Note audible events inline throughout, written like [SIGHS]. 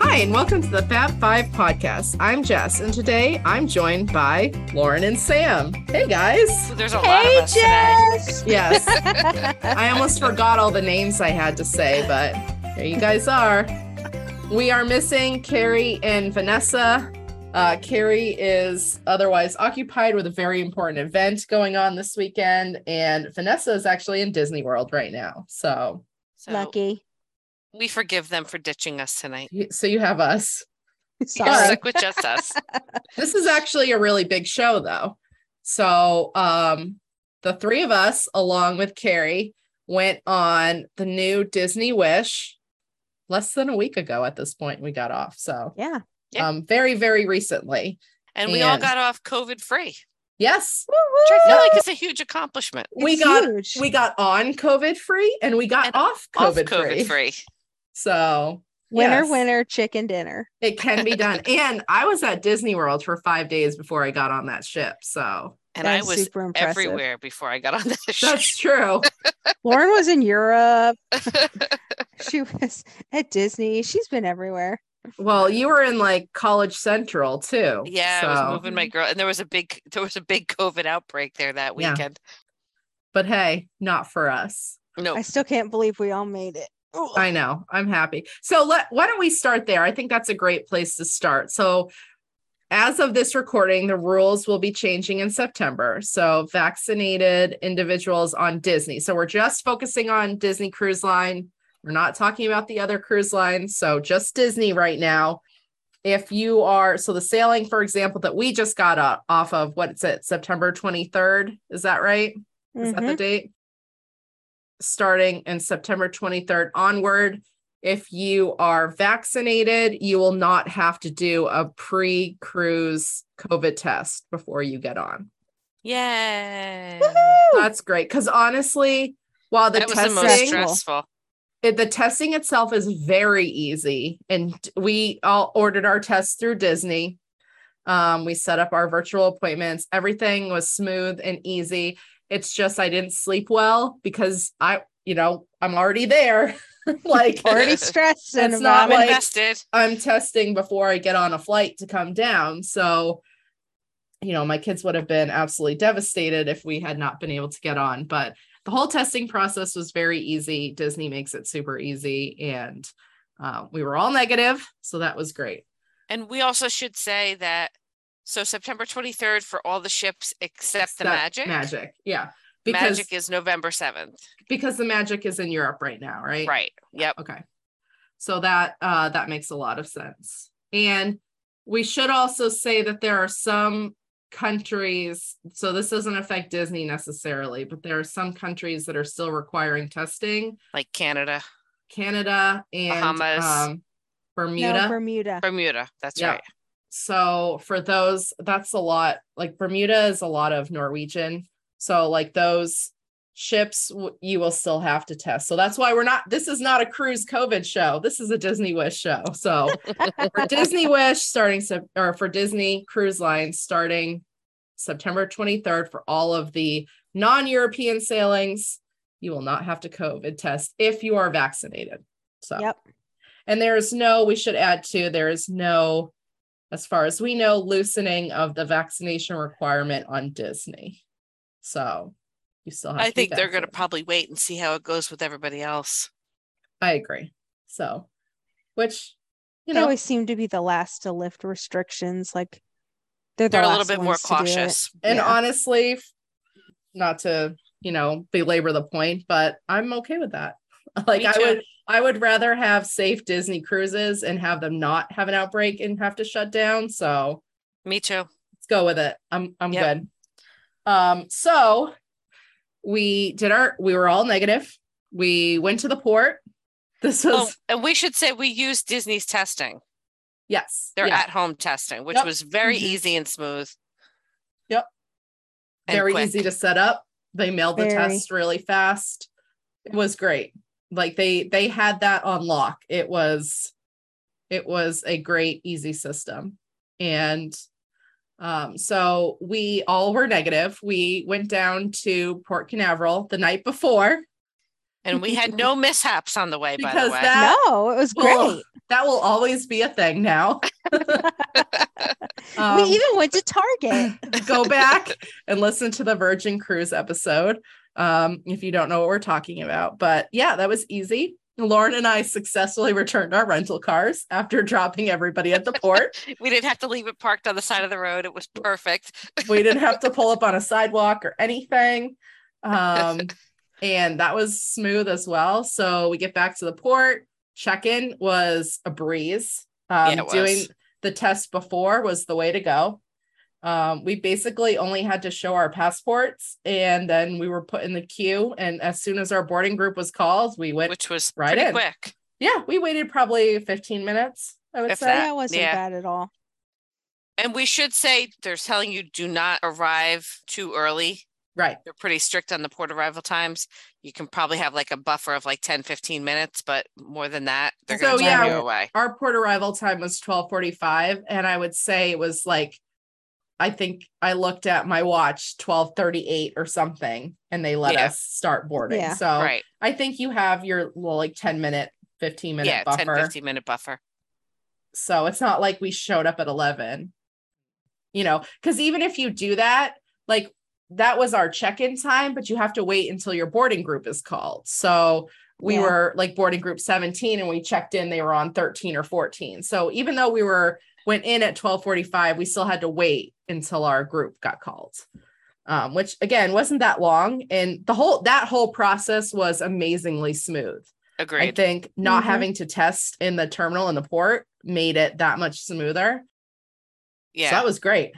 Hi, and welcome to the Fab Five podcast. I'm Jess, and today I'm joined by Lauren and Sam. Hey, guys. There's a lot of Hey, us today. Jess. Yes, [LAUGHS] I almost forgot all the names I had to say, but there you guys are. We are missing Carrie and Vanessa. Uh, Carrie is otherwise occupied with a very important event going on this weekend, and Vanessa is actually in Disney World right now. So, So Lucky. we forgive them for ditching us tonight. so you have us. [LAUGHS] You're Sorry. stuck with just us. [LAUGHS] this is actually a really big show though so um the three of us along with carrie went on the new disney wish less than a week ago at this point we got off so Yeah. Yeah. um very very recently And we all got off COVID free, yes which I feel Yep. like is a huge accomplishment. we It's got huge. we got on covid free and we got And off Off covid, COVID free. free. [LAUGHS] so winner, yes, winner, chicken dinner. it can be done [LAUGHS] and i was at disney world for five days before i got on that ship so And That I was super impressive. everywhere before I got on the [LAUGHS] ship. that's true Lauren was in Europe. She was at Disney. She's been everywhere. Well, you were in like College Central too. yeah, I was moving my girl, and there was a big there was a big COVID outbreak there that Yeah. weekend. But hey, not for us. No, I still can't believe we all made it. Ugh. I know. I'm happy. So let why don't we start there? I think that's a great place to start. So as of this recording, the rules will be changing in September. So vaccinated individuals on Disney. So we're just focusing on Disney Cruise Line. We're not talking about the other cruise lines. So just Disney right now. If you are so the sailing, for example, that we just got up off of what's it, September 23rd? Is that right? Is that the Mhm. date? Starting in September 23rd onward. If you are vaccinated, you will not have to do a pre cruise COVID test before you get on. yeah, That's great. Because honestly, while the that was the most stressful. It, the testing itself is very easy. And we all ordered our tests through Disney. Um, we set up our virtual appointments. Everything was smooth and easy. It's just I didn't sleep well because I, you know, I'm already there. [LAUGHS] like [LAUGHS] Already [LAUGHS] stressed and not I'm like- invested. I'm testing before I get on a flight to come down. So, you know, my kids would have been absolutely devastated if we had not been able to get on. But the whole testing process was very easy. Disney makes it super easy. And uh, we were all negative. So that was great. And we also should say that so September 23rd for all the ships except the Magic. Magic. Yeah. Because, Magic is November 7th. because the magic is in Europe right now, right? Right. Yep. Okay. So that uh that makes a lot of sense. And we should also say that there are some countries, so this doesn't affect Disney necessarily, but there are some countries that are still requiring testing. Like Canada, Canada and Bahamas. um, Bermuda. No, Bermuda. Bermuda. That's Yeah. right. so for those, that's a lot. Like Bermuda is a lot of Norwegian. So like those ships, you will still have to test. So that's why we're not. This is not a cruise COVID show. This is a Disney Wish show. So for [LAUGHS] Disney Wish starting or for Disney Cruise Line starting September 23rd for all of the non-European sailings, you will not have to COVID test if you are vaccinated. So Yep. and there is no, we should add to, there is no, as far as we know, loosening of the vaccination requirement on Disney. So you still have I to think they're going to probably wait and see how it goes with everybody else. I agree. So, which, you they know, always seem to be the last to lift restrictions. Like they're the They're a little bit more ones to do it. cautious. and yeah. honestly, not to, you know, belabor the point, but I'm okay with that. [LAUGHS] Like I would I would rather have safe Disney cruises and have them not have an outbreak and have to shut down. So Me too. let's go with it. I'm I'm Yep. good. Um, so we did our we were all negative. We went to the port. This was Oh, and we should say we used Disney's testing, yes. their yeah, at home testing, which Yep. was very Mhm. easy and smooth. Yep. and very quick. easy to set up. They mailed the Very. test really fast. It was great. Like they they had that on lock. It was it was a great easy system. And um so we all were negative. We went down to Port Canaveral the night before And we had no mishaps on the way, by Because the way. that- no, it was Well, great. that will always be a thing now. [LAUGHS] Um, we even went to Target. [LAUGHS] go back and listen to the Virgin Cruise episode um, if you don't know what we're talking about. But yeah, that was easy. Lauren and I successfully returned our rental cars after dropping everybody at the [LAUGHS] port. we didn't have to leave it parked on the side of the road. It was perfect. we didn't have to pull up on a [LAUGHS] sidewalk or anything. Um, [LAUGHS] and that was smooth as well. So we get back to the port. Check in was a breeze. Um, Yeah, it doing was. the test before was the way to go. Um, we basically only had to show our passports and then we were put in the queue. And as soon as our boarding group was called, we went. which was right pretty in. quick. yeah, we waited probably 15 minutes, I would If say. that. That wasn't yeah. bad at all. And we should say they're telling you do not arrive too early. Right. They're pretty strict on the port arrival times. You can probably have like a buffer of like 10, 15 minutes, but more than that, they're So, going to turn yeah, you away. our port arrival time was 1245 and i would say it was like i think i looked at my watch 1238 or something and they let Yeah. us start boarding Yeah. so Right. i think you have your little like 10 minute 15 minute Yeah, buffer 10, 15 minute buffer. so it's not like we showed up at 11 you know because even if you do that like that was our check-in time but you have to wait until your boarding group is called so we Yeah. were like boarding group 17 and we checked in they were on 13 or 14 so even though we were went in at 1245 we still had to wait until our group got called um, which again wasn't that long and the whole that whole process was amazingly smooth Agreed. I think not Mhm. having to test in the terminal in the port made it that much smoother. yeah. So that was great.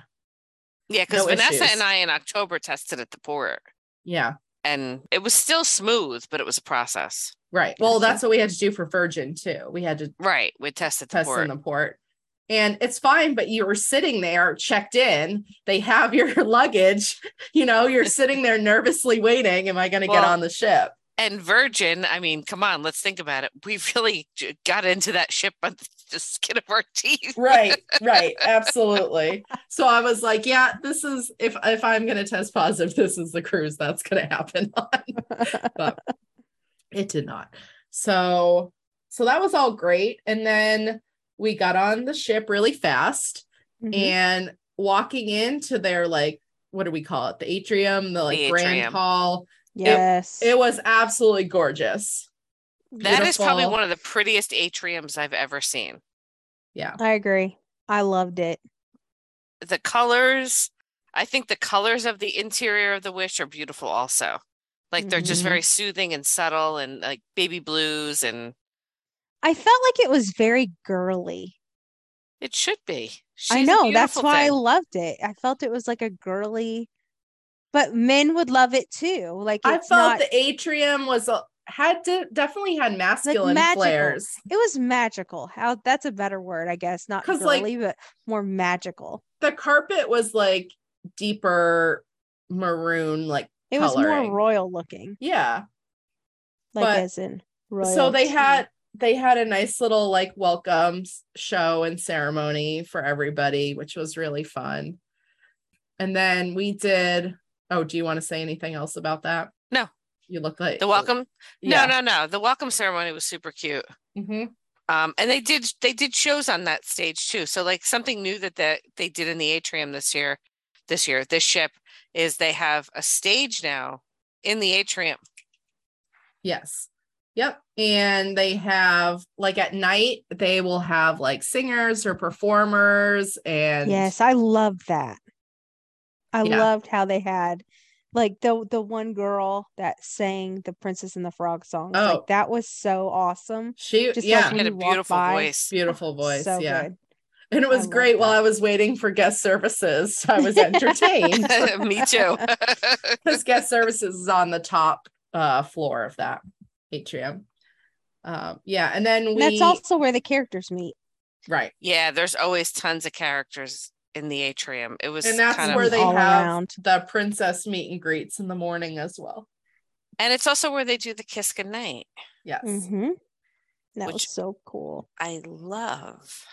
yeah. Because no Vanessa issues. and I in October tested at the port Yeah. and it was still smooth, but it was a process. Right. Well, that's what we had to do for Virgin too. We had to Right. We tested the test port. in the port. And it's fine, but you were sitting there checked in. They have your [LAUGHS] luggage. You know, you're sitting there nervously waiting. Am I going to get on the ship? and Virgin, I mean, come on, let's think about it. We really got into that ship on [LAUGHS] the skin of our teeth. Right, right, [LAUGHS] absolutely. So I was like, yeah, this is if if I'm going to test positive, this is the cruise that's going to happen on. but it did not. So so that was all great and then we got on the ship really fast Mhm. and walking into their like what do we call it? The atrium, the like grand atrium. hall. yes. It was absolutely gorgeous. That is probably one of the prettiest atriums I've ever seen. Yeah. I agree. I loved it. The colors, I think the colors of the interior of the Wish are beautiful also. Like they're just Mhm. very soothing and subtle and like baby blues and I felt like it was very girly. it should be. I She's a know that's beautiful why I loved it. I felt it was like a girly, but men would love it too. Like I felt not, the atrium was a, had to definitely had masculine magical. flares. it was magical. How that's a better word, I guess. Not 'Cause, like- but more magical. The carpet was like deeper maroon, like It was more royal looking, yeah. like But- as in royal. so they had they had a nice little like welcome show and ceremony for everybody which was really fun and then we did oh do you want to say anything else about that No. you look like The welcome? yeah. No, no, no. The welcome ceremony was super cute. Mm-hmm. Um, and they did they did shows on that stage too. So like something new that that they did in the atrium this year, this year, this ship is they have a stage now in the atrium. yes yep and they have like at night they will have like singers or performers and Yes, I love that. I Yeah. loved how they had like the the one girl that sang the Princess and the Frog songs. Oh. Like that was so awesome. she Just yeah like She had a beautiful by. voice. beautiful [LAUGHS] voice so yeah good. and it was love great while i was waiting for guest services [LAUGHS] i was entertained [LAUGHS] Me too. because guest services is on the top uh floor of that atrium. Um, yeah, and then we And that's also where the characters meet. right, yeah, there's always tons of characters in the atrium. It was and that's kind where of they have around. the princess meet and greets in the morning as well. and it's also where they do the kiss goodnight. Yes, Mm-hmm. That was so cool. I love.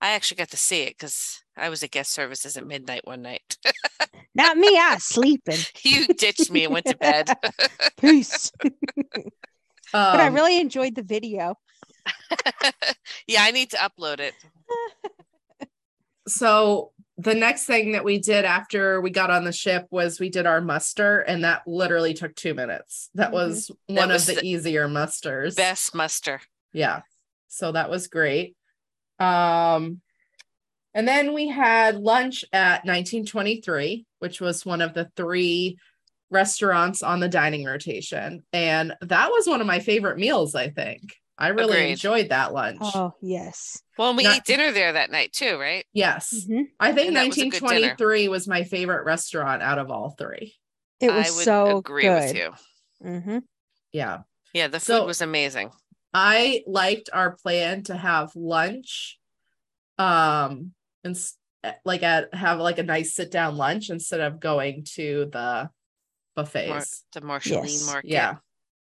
I actually got to see it because I was at guest services at midnight one night. Not me. I was sleeping. [LAUGHS] you ditched me and went to bed. [LAUGHS] Peace. [LAUGHS] but I Um, really enjoyed the video. yeah, I need to upload it. so the next thing that we did after we got on the ship was we did our muster and that literally took two minutes that Mhm. was That one was of the, the easier musters Best muster. yeah so that was great um and then we had lunch at 1923 which was one of the three restaurants on the dining rotation and that was one of my favorite meals i think i really Agreed. enjoyed that lunch Oh, yes. Well, we Not- ate dinner there that night too, right? yes Mhm. I think And that was a good dinner. 1923 was my favorite restaurant out of all three. It was I would so agree good. with you. hmm Yeah. Yeah, the food So- was amazing. I liked our plan to have lunch um and eh, like at have like a nice sit down lunch instead of going to the buffets. Mar- the Marceline Yes. market. Yeah.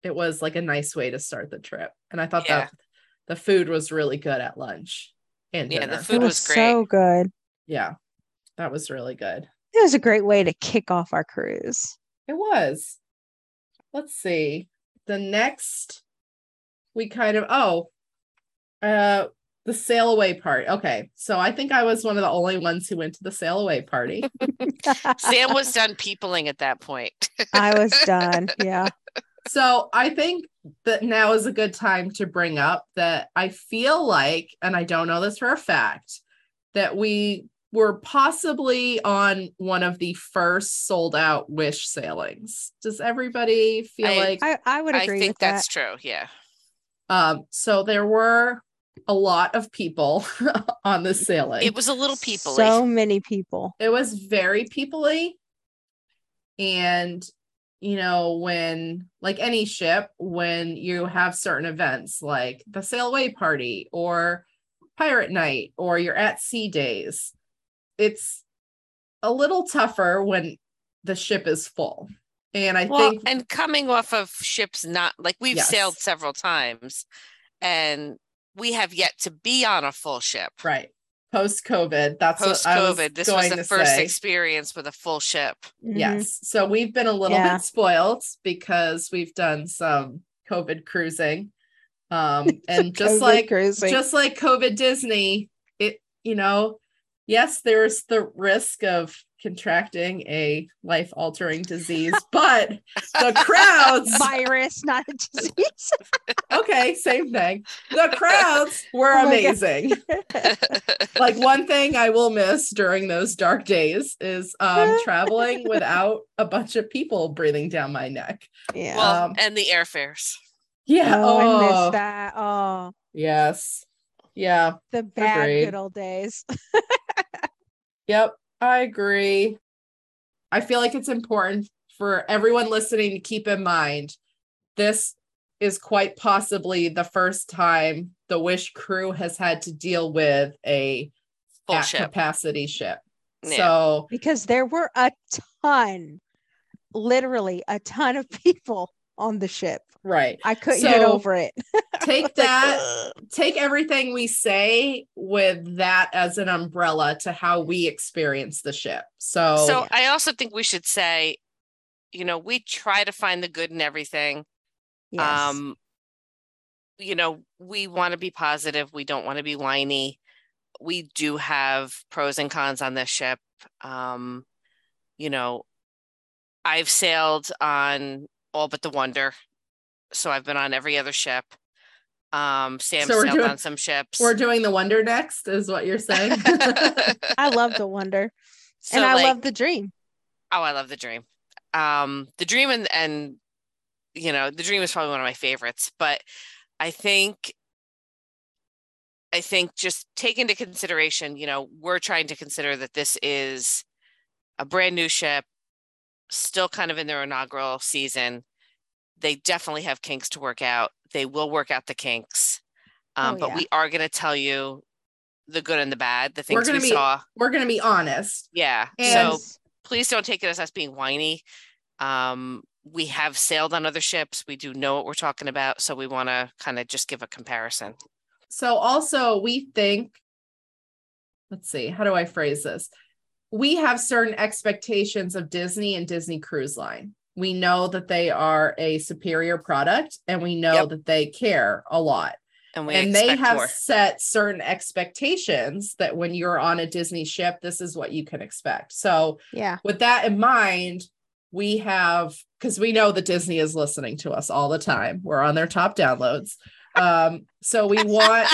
It was like a nice way to start the trip. And I thought Yeah. that the food was really good at lunch and Yeah, the food It was was great. so good. yeah. That was really good. It was a great way to kick off our cruise. It was. Let's see. The next we kind of oh uh the sail away part. Okay. So I think I was one of the only ones who went to the sail away party. [LAUGHS] Sam was done peopling at that point. [LAUGHS] I was done. Yeah. so I think that now is a good time to bring up that I feel like, and I don't know this for a fact, that we were possibly on one of the first sold out wish sailings. Does everybody feel I- like I, I would I think with that. that's true. Yeah. Um, so there were a lot of people [LAUGHS] on the sailing. It was a little people. So many people. it was very peoply. And you know, when like any ship, when you have certain events like the sail away party or pirate night or you're at sea days, it's a little tougher when the ship is full. And I well, think and coming off of ships not like we've sailed several times and we have yet to be on a full ship. right post COVID, that's Post what I was COVID, this was the first say. experience with a full ship. Mhm. Yes. So we've been a little Yeah. bit spoiled because we've done some COVID cruising. Um, [LAUGHS] and just like cruising. just like COVID Disney, it you know, yes, there's the risk of contracting a life altering disease, but the crowds [LAUGHS] virus, not a disease. [LAUGHS] okay, same thing. The crowds were Oh amazing. like one thing I will miss during those dark days is um [LAUGHS] traveling without a bunch of people breathing down my neck. yeah. well, Um, and the airfares. Yeah. oh, I Oh, miss that. Oh, yes. Yeah. the bad Agreed. good old days. Yep. I agree. I feel like it's important for everyone listening to keep in mind this is quite possibly the first time the Wish crew has had to deal with a Full ship. capacity ship. Yeah. So because there were a ton, literally a ton of people on the ship. right. I couldn't get over it. [LAUGHS] Take that ugh. take everything we say with that as an umbrella to how we experience the ship. So, So I also think we should say, you know, we try to find the good in everything. Yes. Um, you know, we want to be positive. We don't want to be whiny. We do have pros and cons on this ship. Um, you know, I've sailed on all but the Wonder, so I've been on every other ship. Um, Sam So we're sailed doing- on some ships. we're doing the wonder next, is what you're saying. [LAUGHS] [LAUGHS] I love the wonder. So, and I like, love the dream. Oh, I love the dream. Um, the dream and and you know, the dream is probably one of my favorites, but I think I think just take into consideration, you know, we're trying to consider that this is a brand new ship, still kind of in their inaugural season. They definitely have kinks to work out. They will work out the kinks. Um, Oh, but yeah. we are going to tell you the good and the bad, the We're things we gonna be- saw. we're gonna be honest. Yeah. And- so please don't take it as us being whiny. Um, we have sailed on other ships. We do know what we're talking about. So we want to kind of just give a comparison. So also we think let's see, how do I phrase this? We have certain expectations of Disney and Disney Cruise Line. We know that they are a superior product and we know Yep. that they care a lot. And we and they have more. set certain expectations that when you're on a Disney ship, this is what you can expect. So, Yeah. with that in mind, we have because we know that Disney is listening to us all the time. We're on their top downloads. Um, so we want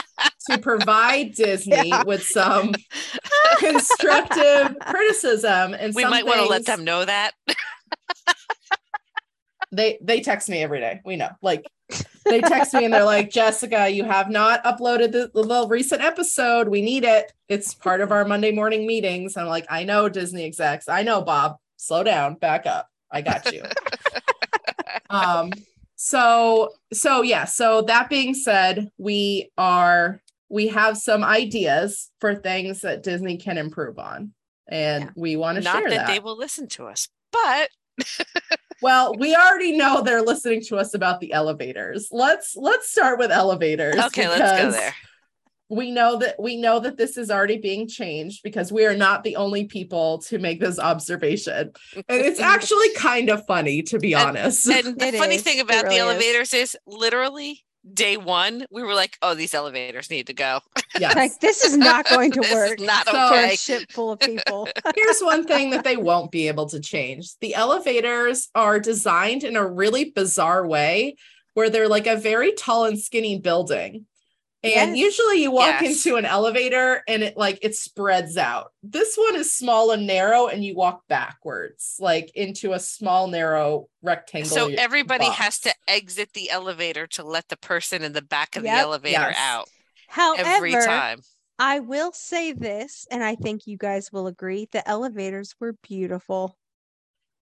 to [LAUGHS] provide Disney Yeah. with some [LAUGHS] [LAUGHS] constructive criticism and we might want to let them know that. [LAUGHS] they they text me every day. We know. Like they text me and they're like, Jessica, you have not uploaded the, the little recent episode. We need it. It's part of our Monday morning meetings. I'm like, I know Disney execs. I know, Bob. Slow down, back up. I got you. [LAUGHS] um, so so yeah, so that being said, we are we have some ideas for things that Disney can improve on. And Yeah. we want to Not share that, that. they will listen to us, but [LAUGHS] Well, we already know they're listening to us about the elevators. Let's let's start with elevators. okay, let's go there. We know that we know that this is already being changed because we are not the only people to make this observation. And it's actually [LAUGHS] kind of funny to be And- honest. And the It funny is. thing It about really the is. elevators is literally day one, we were like, oh, these elevators need to go. [LAUGHS] yes. Like this is not going to [LAUGHS] This is work not So- okay. a ship full of people. [LAUGHS] Here's one thing that they won't be able to change. The elevators are designed in a really bizarre way where they're like a very tall and skinny building. And Yes. usually you walk Yes. into an elevator and it like it spreads out. This one is small and narrow and you walk backwards like into a small narrow rectangle. So everybody has to exit the elevator to let the person in the back of the elevator Yes. out However, every time. I will say this, and I think you guys will agree: the elevators were beautiful.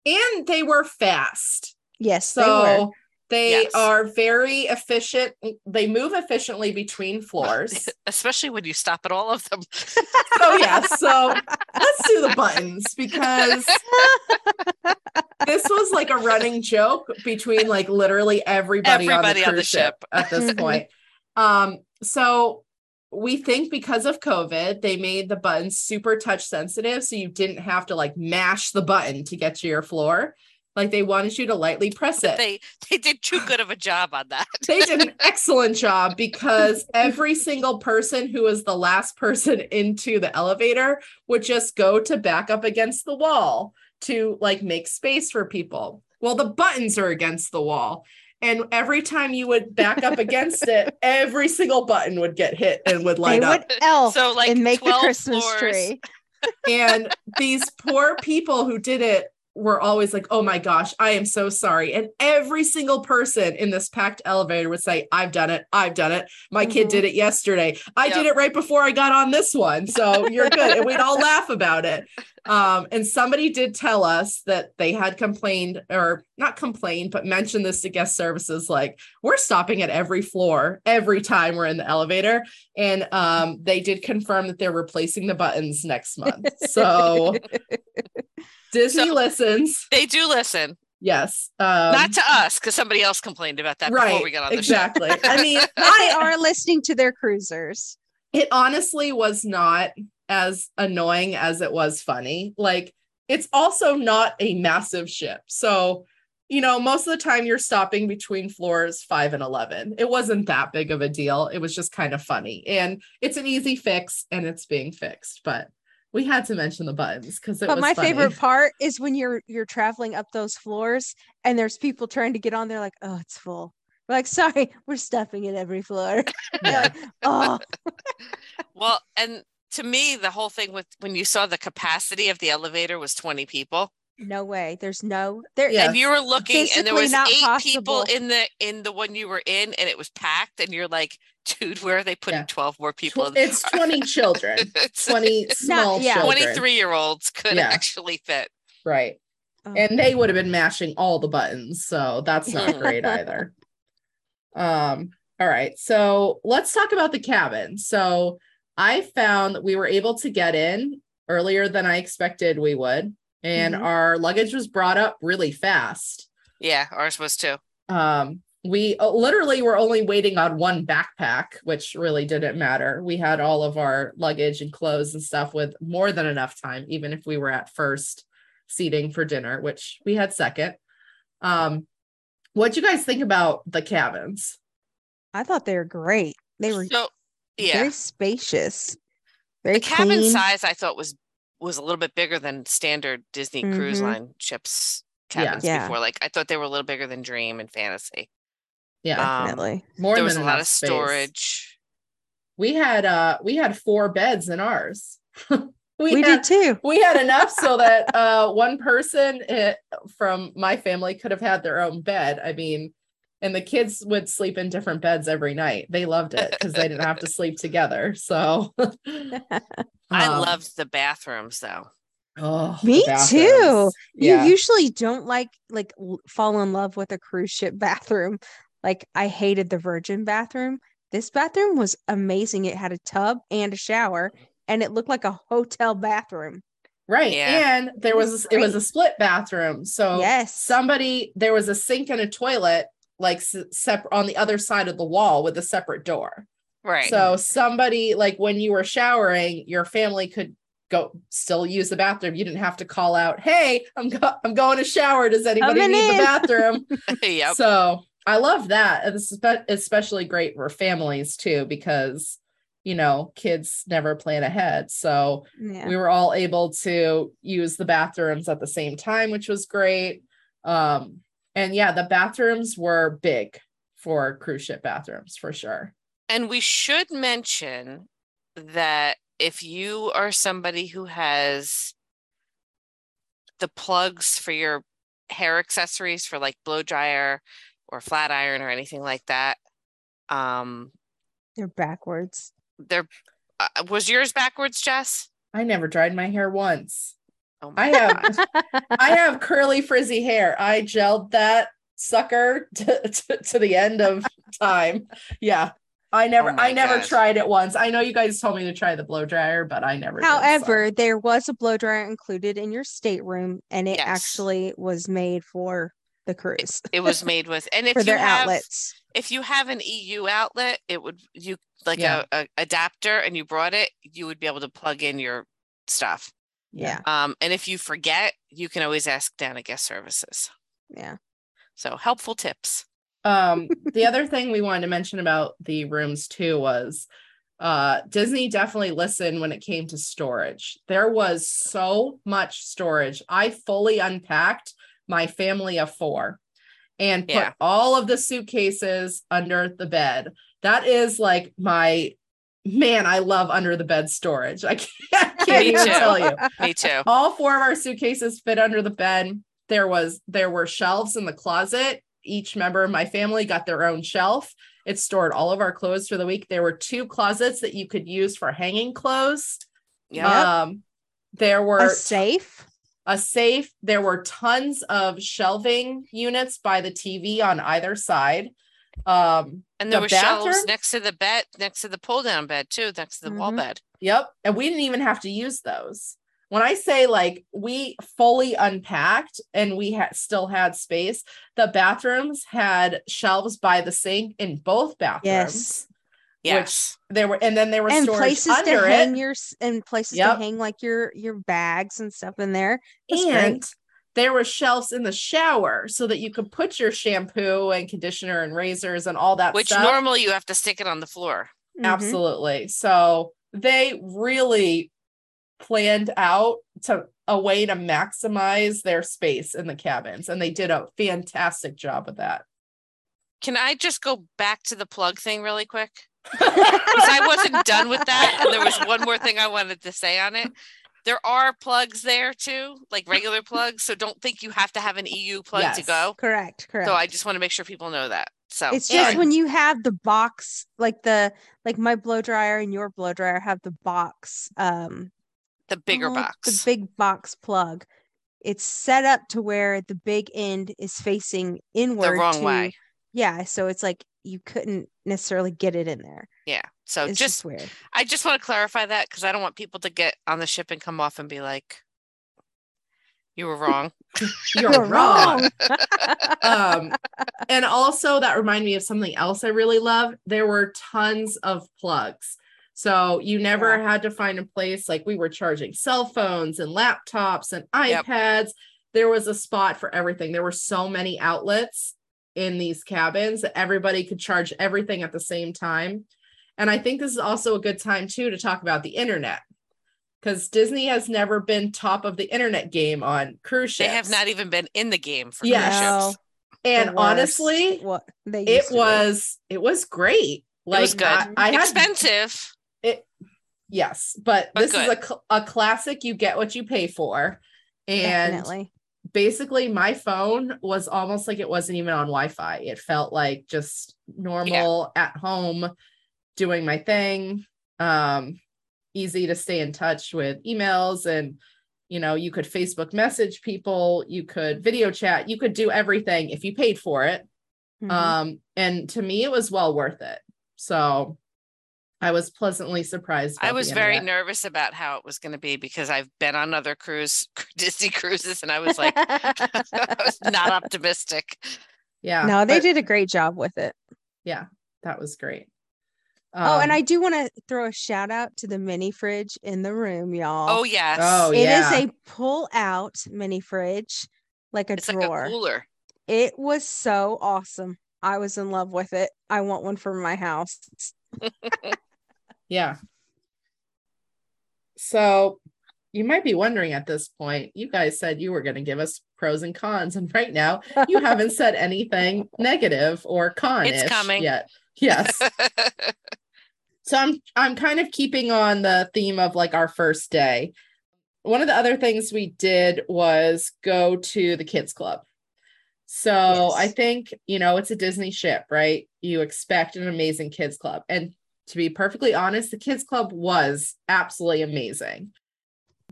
and they were fast. Yes, they were. So they Yes. are very efficient. They move efficiently between [LAUGHS] floors. Especially when you stop at all of them. so [LAUGHS] yeah, so let's do the buttons because [LAUGHS] this was like a running joke between like literally everybody, Everybody on on the the cruise ship at this point. Um, so we think because of COVID, they made the buttons super touch sensitive, so you didn't have to like mash the button to get to your floor. Like they wanted you to lightly press it They they did too good of a job on that. [LAUGHS] they did an [LAUGHS] excellent job because every single person who was the last person into the elevator would just go to back up against the wall to like make space for people. Well, the buttons are against the wall. And every time you would back up against it, [LAUGHS] every single button would get hit and would They light up. would elf So, like, and make the Christmas floors. tree. And these poor people who did it were always like, oh my gosh, I am so sorry. And every single person in this packed elevator would say, I've done it. I've done it. My kid Mhm. did it yesterday. I did it right before I got on this one. So you're good. and we'd all laugh about it. Um, and somebody did tell us that they had complained or not complained, but mentioned this to guest services like, we're stopping at every floor every time we're in the elevator. And um, they did confirm that they're replacing the buttons next month. So [LAUGHS] Disney So- listens. They do listen, Yes. Um, not to us, because somebody else complained about that before right. we got on the show. exactly. I [LAUGHS] mean, they I, are listening to their cruisers. it honestly was not as annoying as it was funny. Like, it's also not a massive ship. So, you know, most of the time you're stopping between floors five and 11. It wasn't that big of a deal. It was just kind of funny. And it's an easy fix and it's being fixed. But we had to mention the buttons because it was. But was my funny. favorite part is when you're you're traveling up those floors and there's people trying to get on there like, oh, it's full. We're like, sorry, [LAUGHS] we're stuffing at every floor. [LAUGHS] Yeah. like, oh, [LAUGHS] Well, and to me, the whole thing with when you saw the capacity of the elevator was 20 people. No way. There's no there. Yeah. And you were looking and there was not eight people in the in the one you were in and it was packed and you're like, dude, where are they putting Yeah. 12 more people? Tw- it's 20 [LAUGHS] children, It's 20 [LAUGHS] small yeah. children. 23 year olds could Yeah. actually fit. Right. Oh. and they would have been mashing all the buttons so that's not [LAUGHS] great either um all right so let's talk about the cabin so i found that we were able to get in earlier than i expected we would and Mhm. our luggage was brought up really fast Yeah, ours was too. um we uh, literally were only waiting on one backpack, which really didn't matter. We had all of our luggage and clothes and stuff with more than enough time, even if we were at first seating for dinner, which we had second. Um, what do you guys think about the cabins? I thought they were great. They were So yeah, very spacious. Very the cabin clean. size I thought was was a little bit bigger than standard Disney Cruise Mhm. Line ships cabins Yeah. before. Like I thought they were a little bigger than Dream and Fantasy. Yeah, Um, Definitely. more there than was a lot enough of space. storage. We had uh we had four beds in ours. [LAUGHS] we had, did too. we had enough so that [LAUGHS] uh one person eh, from my family could have had their own bed i mean and the kids would sleep in different beds every night they loved it because they didn't have to [LAUGHS] sleep together so [LAUGHS] I um, loved the bathrooms though. oh, Me too. yeah You usually don't like like fall in love with a cruise ship [LAUGHS] bathroom. Like I hated the Virgin bathroom. This bathroom was amazing. It had a tub and a shower, and it looked like a hotel bathroom. right Yeah. and there was it was a split bathroom so Yes. somebody there was a sink and a toilet like separate on the other side of the wall with a separate door Right. So somebody like when you were showering, your family could go still use the bathroom. You didn't have to call out, "Hey, I'm go- I'm going to shower. Does anybody Coming need in." the [LAUGHS] bathroom?" [LAUGHS] yep. So I love that. And This is spe- especially great for families too because you know kids never plan ahead. So Yeah. we were all able to use the bathrooms at the same time, which was great. Um, and yeah, the bathrooms were big for cruise ship bathrooms for sure. And we should mention that if you are somebody who has the plugs for your hair accessories for like blow dryer or flat iron or anything like that, um, They're backwards. they're uh, was yours backwards, Jess? I never dried my hair once. Oh I have God. [LAUGHS] I have curly frizzy hair. I gelled that sucker [LAUGHS] to, to, to the end of time. Yeah. I never Oh my I never gosh. tried it once. I know you guys told me to try the blow dryer, but I never did, so. However, there was a blow dryer included in your stateroom, and it Yes. actually was made for the cruise It was made with, and [LAUGHS] if for you their have outlets. if you have an EU outlet, it would you like Yeah. a, a adapter and you brought it, you would be able to plug in your stuff. Yeah. Um, and if you forget, you can always ask down at guest services. Yeah. So helpful tips. um the other thing we wanted to mention about the rooms too was uh Disney definitely listened when it came to storage. There was so much storage. I fully unpacked my family of 4 and put Yeah. all of the suitcases under the bed. That is like my man, I love under the bed storage. I [LAUGHS] can't, I can't even too. tell you Me too. all four of our suitcases fit under the bed there was there were shelves in the closet each member of my family got their own shelf it stored all of our clothes for the week there were two closets that you could use for hanging clothes Yeah. um there were A safe. a safe there were tons of shelving units by the tv on either side um and there the were shelves next to the bed, next to the pull down bed too, next to the wall Mhm. bed. Yep. And we didn't even have to use those. When I say like we fully unpacked and we had still had space, the bathrooms had shelves by the sink in both bathrooms. Yes. Yes. There were and then there were and storage places to under hang it. your and places Yep. to hang like your your bags and stuff in there. That's great. And there were shelves in the shower so that you could put your shampoo and conditioner and razors and all that Which stuff. normally you have to stick it on the floor. Mhm. Absolutely. So they really planned out to a way to maximize their space in the cabins, and they did a fantastic job with that. Can I just go back to the plug thing really quick? [LAUGHS] Because I wasn't done with that. And there was one more thing I wanted to say on it. There are plugs there too, like regular plugs. So don't think you have to have an EU plug to Yes. go. Correct. Correct. So I just want to make sure people know that. So it's just And- when you have the box, like the like my blow dryer and your blow dryer have the box, um, the bigger oh, box. the big box plug. It's set up to where the big end is facing inward. the wrong to- way. Yeah, so it's like you couldn't necessarily get it in there. Yeah. So It's just just weird. I just want to clarify that because I don't want people to get on the ship and come off and be like, You were wrong. [LAUGHS] You're, You're wrong. um, and also that reminded me of something else I really love. There were tons of plugs. So you never Yeah. had to find a place like we were charging cell phones and laptops and Yep. iPads. There was a spot for everything. There were so many outlets in these cabins that everybody could charge everything at the same time. And I think this is also a good time too to talk about the internet. Because Disney has never been top of the internet game on cruise ships. They have not even been in the game for Yes. cruise No. ships. and honestly, what they it used be. was it was great. Like was good. I, I had Expensive. it. Yes, but, But this is a a classic. You get what you pay for, and definitely. basically, my phone was almost like it wasn't even on Wi-Fi. It felt like just normal at home, doing my thing. Um, easy to stay in touch with emails and you know you could facebook message people you could video chat you could do everything if you paid for it Mhm. um and to me it was well worth it so i was pleasantly surprised I was very nervous about how it was going to be because I've been on other cruise [LAUGHS] Disney cruises and I was like [LAUGHS] [LAUGHS] I was not optimistic. yeah no, they but did a great job with it. Yeah that was great oh, and Um, I do want to throw a shout out to the mini fridge in the room, y'all. Oh yes. Oh, It is yeah. a pull out mini fridge, like a it's like drawer. a cooler. it was so awesome. I was in love with it. I want one for my house. [LAUGHS] yeah so you might be wondering at this point you guys said you were going to give us pros and cons and right now you haven't said anything negative or con It's coming. yet yes [LAUGHS] so i'm i'm kind of keeping on the theme of like our first day. One of the other things we did was go to the kids club. So Yes. i think you know it's a disney ship right? You expect an amazing kids club. And to be perfectly honest the kids club was absolutely amazing.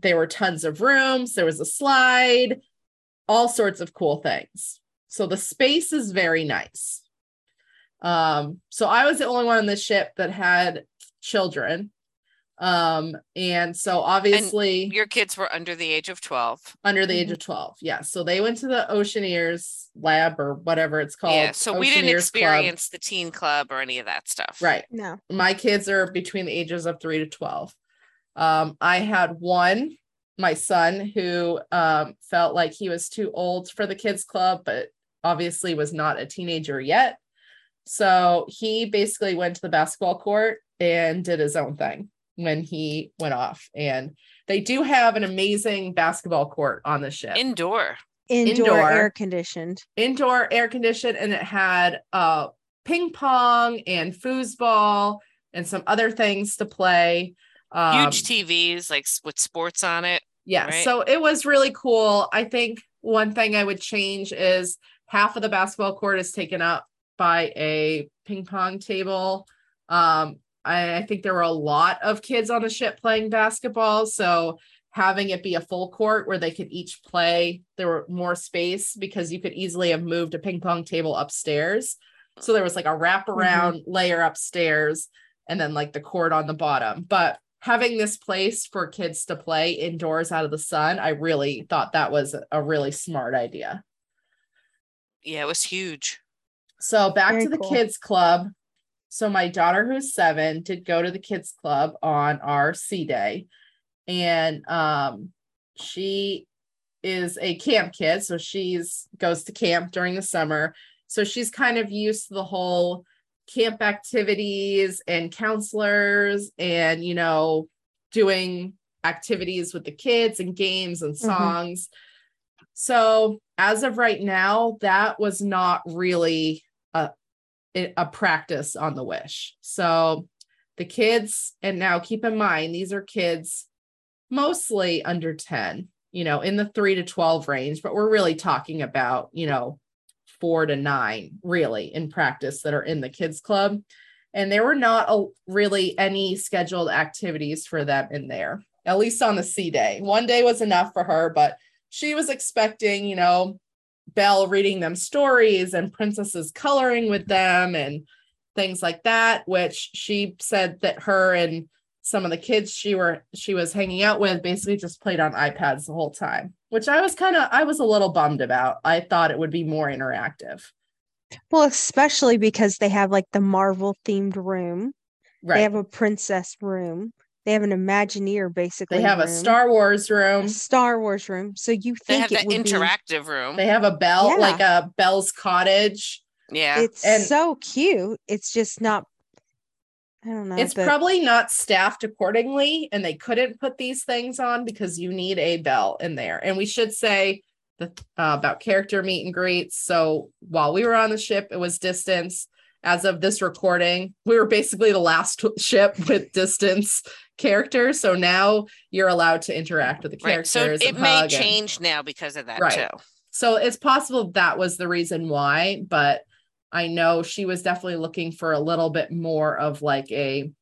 There were tons of rooms there was a slide all sorts of cool things. So the space is very nice um, so I was the only one on the ship that had children. Um, and so obviously Your kids were under the age of 12. under the age of 12. Yeah. So they went to the Oceaneers lab or whatever it's called. yeah. So we didn't Oceaneers Club. experience the teen club or any of that stuff. Right. No. My kids are between the ages of three to 12. Um, I had one, my son, who um, felt like he was too old for the kids club, but obviously was not a teenager yet. So he basically went to the basketball court and did his own thing when he went off. And they do have an amazing basketball court on the ship Indoor. Indoor, Indoor. air conditioned. indoor air conditioned and it had uh ping pong and foosball and some other things to play um, Huge TVs, like with sports on it. yeah right? so it was really cool i think one thing i would change is half of the basketball court is taken up by a ping pong table. Um I, I think there were a lot of kids on the ship playing basketball so having it be a full court where they could each play there were more space because you could easily have moved a ping pong table upstairs. So there was like a wraparound layer upstairs and then like the court on the bottom. But having this place for kids to play indoors out of the sun i really thought that was a really smart idea. Yeah, it was huge. So back Very to the cool. kids club. So my daughter who's 7 did go to the kids club on our sea day and um she is a camp kid so she's goes to camp during the summer. So she's kind of used to the whole camp activities and counselors and you know doing activities with the kids and games and Mhm. songs. So as of right now, that was not really a practice on the wish. So the kids, and now keep in mind these are kids mostly under 10, you know, in the three to 12 range, but we're really talking about, you know, four to nine really in practice that are in the kids club. And there were not a, really any scheduled activities for them in there, at least on the sea day. One day was enough for her, but she was expecting, you know, Belle reading them stories and princesses coloring with them and things like that, which she said that her and some of the kids she were she was hanging out with basically just played on iPads the whole time, which I was kind of I was a little bummed about. I thought it would be more interactive. Well, especially because they have like the Marvel themed room. Right. They have a princess room. They have an Imagineer basically. They have a Star Wars a room. Star Wars room. So you They think have it the would be- interactive room. They have a Belle, Yeah. like a Belle's Cottage. yeah. It's And- so cute. It's just not. I don't know. it's but- probably not staffed accordingly, and they couldn't put these things on because you need a Belle in there. And we should say the, uh, about character meet and greets. So while we were on the ship, it was distance. As of this recording, we were basically the last ship [LAUGHS] with distance characters. So now you're allowed to interact with the Right. characters. So it may hug and- change now because of that Right. too. so it's possible that was the reason why, but I know she was definitely looking for a little bit more of like a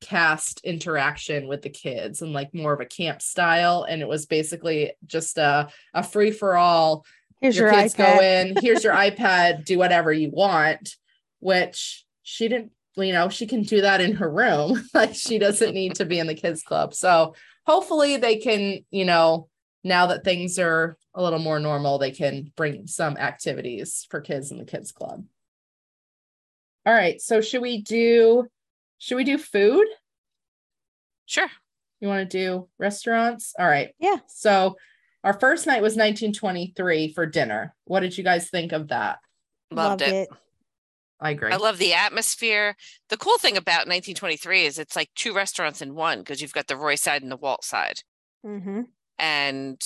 cast interaction with the kids and like more of a camp style. And it was basically just a, a free for all. Here's Your, your, kids iPad. go in, here's your [LAUGHS] iPad, do whatever you want, which she didn't, you know, she can do that in her room. [LAUGHS] like she doesn't need to be in the kids club. So hopefully they can, you know, now that things are a little more normal, they can bring some activities for kids in the kids club. All right. So should we do should we do food? Sure. You want to do restaurants? All right. Yeah. So our first night was 1923 for dinner. What did you guys think of that? Loved, it. I agree. I love the atmosphere. The cool thing about 1923 is it's like two restaurants in one because you've got the Roy side and the Walt side. Mm-hmm. And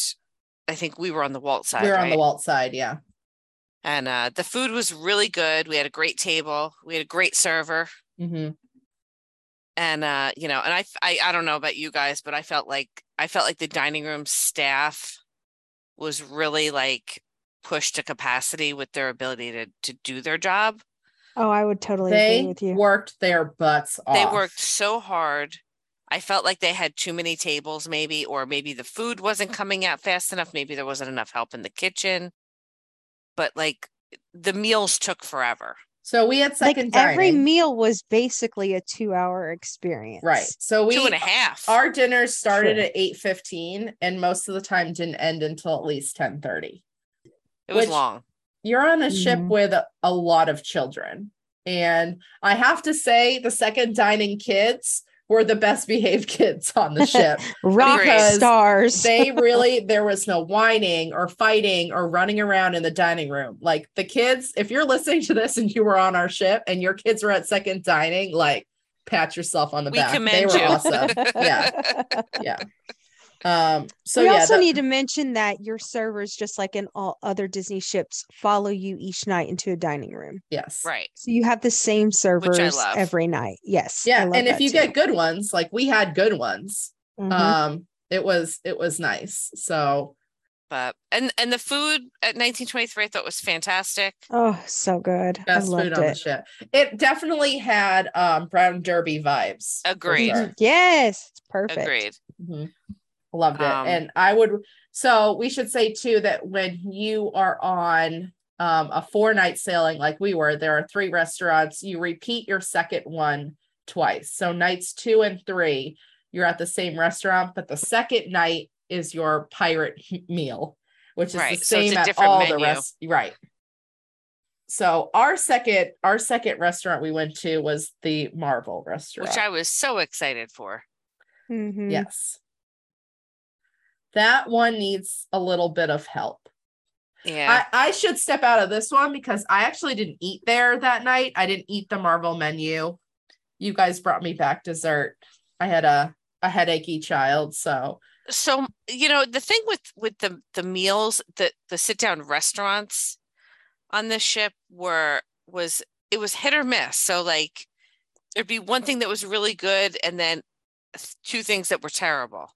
I think we were on the Walt side. we were on the right? Walt side, yeah. And uh, the food was really good. We had a great table. We had a great server. hmm And uh, you know, and I, I I don't know about you guys, but I felt like I felt like the dining room staff was really like pushed to capacity with their ability to to do their job. Oh, I would totally agree with you. worked their butts off. They worked so hard. I felt like they had too many tables, maybe, or maybe the food wasn't coming out fast enough. Maybe there wasn't enough help in the kitchen. But like the meals took forever. So we had Like second every dining. meal was basically a two-hour experience. right. So we Two and a half. our dinner started True. at 8:15 and most of the time didn't end until at least 10:30. it was which- long. You're on a ship Mhm. with a, a lot of children. And I have to say the second dining kids were the best behaved [LAUGHS] kids on the [LAUGHS] ship. Rock Because stars. they [LAUGHS] really there was no whining or fighting or running around in the dining room like the kids if you're listening to this and you were on our ship and your kids were at second dining like pat yourself on the We back they were you. awesome yeah yeah um so we yeah also the- need to mention that your servers, just like in all other Disney ships, follow you each night into a dining room. yes Right. So you have the same servers every night. Yes. Yeah and if you too. get good ones like we had good ones Mhm. um it was it was nice so But and and the food at 1923 I thought was fantastic. oh, so good. I best loved food on the it. ship it definitely had um brown derby vibes for Agreed. sure. Yes, it's perfect. Agreed. Mhm. Loved it. Um, and I would so we should say too that when you are on um, a four night sailing like we were, there are three restaurants. You repeat your second one twice. So nights two and three, you're at the same restaurant, but the second night is your pirate [LAUGHS] meal, which is Right, the same a at different all the rest. Right. So our second our second restaurant we went to was the Marvel restaurant. Which I was so excited for. Mhm. Yes. That one needs a little bit of help. Yeah. I, I should step out of this one because I actually didn't eat there that night. I didn't eat the Marvel menu. You guys brought me back dessert. I had a, a headachy child. So so you know the thing with with the the meals the the sit down restaurants on this ship were was it was hit or miss so like there'd be one thing that was really good and then two things that were terrible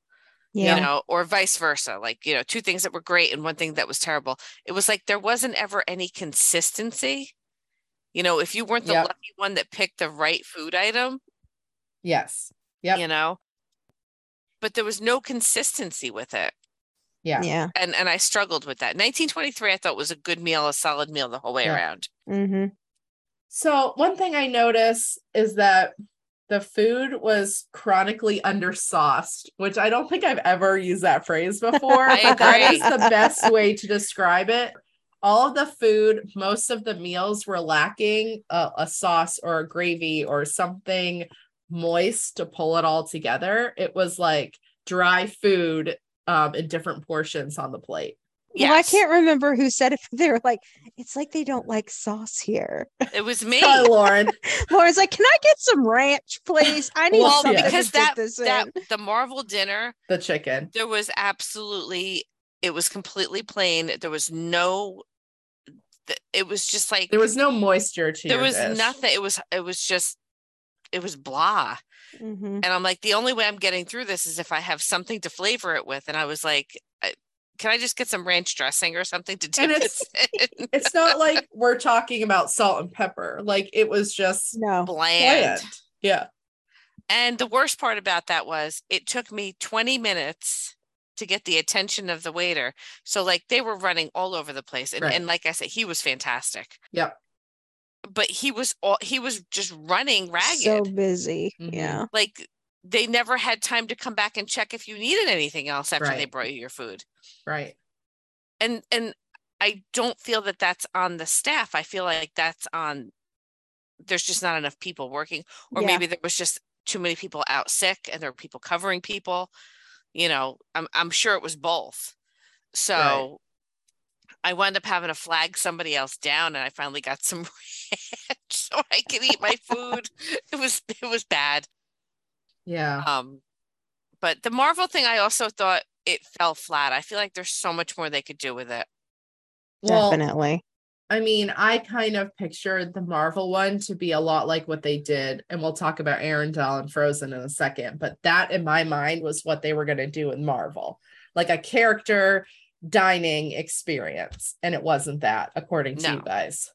Yeah. you know or vice versa like you know two things that were great and one thing that was terrible it was like there wasn't ever any consistency you know if you weren't the Yep. lucky one that picked the right food item yes. Yep. you know but there was no consistency with it Yeah. Yeah. and and I struggled with that. 1923, I thought was a good meal, a solid meal the whole way Yeah. around. hmm So one thing I notice is that the food was chronically undersauced, which I don't think I've ever used that phrase before. [LAUGHS] That is the best way to describe it. All of the food, most of the meals were lacking a, a sauce or a gravy or something moist to pull it all together. It was like dry food um, in different portions on the plate. Well, I can't remember who said it. [LAUGHS] but They were like, "It's like they don't like sauce here." It was me. Hi, Lauren. [LAUGHS] Lauren's like, "Can I get some ranch, please? I need Well, something because to that this that in." the Marvel dinner, The chicken. there was absolutely it was completely plain. There was no it was just like There was no moisture to it. there was dish. nothing. It was it was just it was blah. Mhm. And I'm like, the only way I'm getting through this is if I have something to flavor it with. And I was like, I, can I just get some ranch dressing or something to dip And this in? It's not [LAUGHS] like we're talking about salt and pepper. Like it was just No, Bland. bland. Yeah. And the worst part about that was it took me 20 minutes to get the attention of the waiter. So like they were running all over the place. And, Right. and like I said, he was fantastic. Yep. But he was all he was just running ragged. so busy. Mhm. Yeah, like they never had time to come back and check if you needed anything else after they brought you your food. Right. and and I don't feel that that's on the staff. I feel like that's on there's just not enough people working or Yeah. maybe there was just too many people out sick and there were people covering people. You know, I'm I'm sure it was both. So I wound up having to flag somebody else down and I finally got some [LAUGHS] ranch so I could eat my [LAUGHS] food. It was it was bad. Yeah. Um, but the Marvel thing, I also thought it fell flat. I feel like there's so much more they could do with it. Well, definitely. I mean, I kind of pictured the Marvel one to be a lot like what they did, and we'll talk about Arendelle and Frozen in a second. But that, in my mind, was what they were going to do in Marvel, like a character dining experience, and it wasn't that, according to you guys.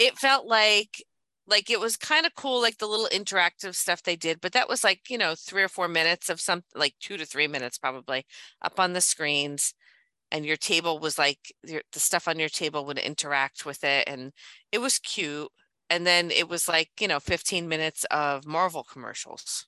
It felt like like it was kind of cool, like the little interactive stuff they did, but that was like, you know, three or four minutes of some like two to three minutes probably up on the screens. And your table was like your, the stuff on your table would interact with it, and it was cute. And then it was like, you know, 15 minutes of Marvel commercials.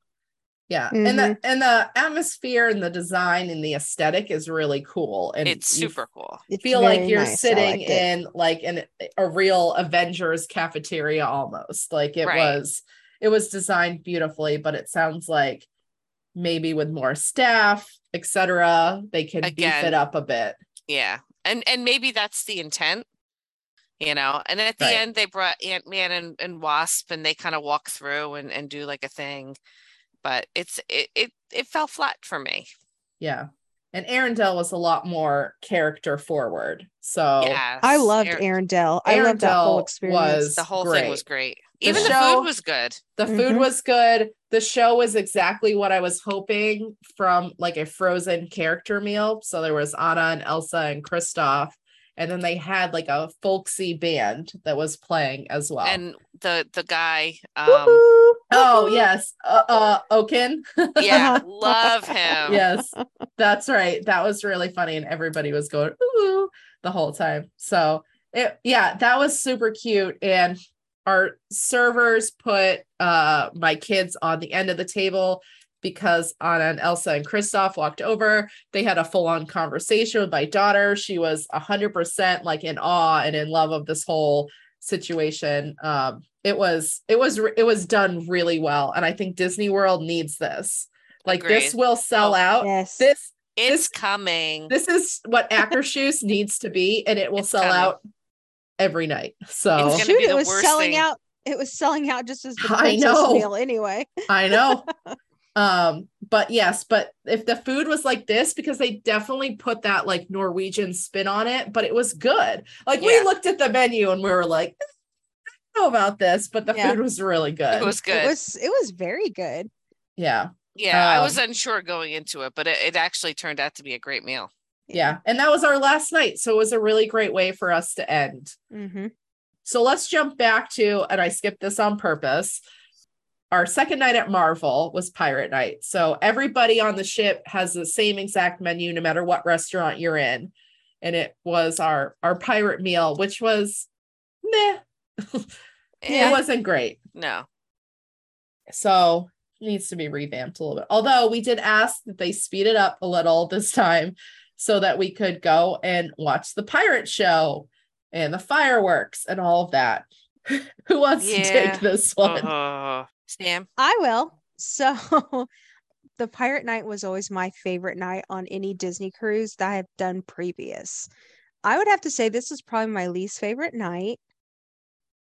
Yeah, and the mm-hmm. and the atmosphere and the design and the aesthetic is really cool, and It's super cool. It's feel like you're nice. Sitting liked it. in like in a real Avengers cafeteria almost. Like it Right. was it was designed beautifully, but it sounds like maybe with more staff, etc., they can beef it up a bit. Yeah. And and maybe that's the intent, you know. And then at the Right. end they brought Ant-Man and, and Wasp and they kind of walk through and, and do like a thing. But it's it, it it fell flat for me. Yeah. And Arendelle was a lot more character forward. So yeah. I loved Arendelle. I loved that whole experience. was- the whole thing was great. The Even the show- food was good. the food Mhm. was good. The show was exactly what I was hoping from like a frozen character meal. So there was Anna and Elsa and Kristoff. And then they had like a folksy band that was playing as well. And the the guy, um, Woohoo! oh Woohoo! yes, uh, uh Oaken. [LAUGHS] yeah, love him. yes, that's right. That was really funny, and everybody was going ooh the whole time. So it, yeah, that was super cute. And our servers put uh my kids on the end of the table because Anna and Elsa and Kristoff walked over. They had a full-on conversation with my daughter. She was a hundred percent like in awe and in love of this whole situation. Um, it was it was it was done really well, and I think Disney World needs this. Like this will sell Oh, out. Yes. This It's This- coming. this is what Akershus needs to be, and it will It's sell coming. out every night. So Shoot, it was selling thing. out. It was selling out just as the I know. meal anyway. I know. [LAUGHS] um, but yes, but if the food was like this, because they definitely put that like Norwegian spin on it, but it was good. Like we looked at the menu and we were like, I don't know about this, but the Yeah. food was really good. It was good. It was it was very good. yeah. yeah, I was um, unsure going into it, but it, it actually turned out to be a great meal. Yeah. And that was our last night. So it was a really great way for us to end. Mm-hmm. So let's jump back to, and I skipped this on purpose. Our second night at Marvel was Pirate Night. So everybody on the ship has the same exact menu, no matter what restaurant you're in. And it was our our pirate meal, which was meh. Eh, [LAUGHS] It wasn't great. no. So needs to be revamped a little bit. Although we did ask that they speed it up a little [LAUGHS] this time so that we could go and watch the pirate show and the fireworks and all of that. [LAUGHS] Who wants to take this one? Oh, Sam. I will. So [LAUGHS] the pirate night was always my favorite night on any Disney cruise that I have done previous. I would have to say this is probably my least favorite night.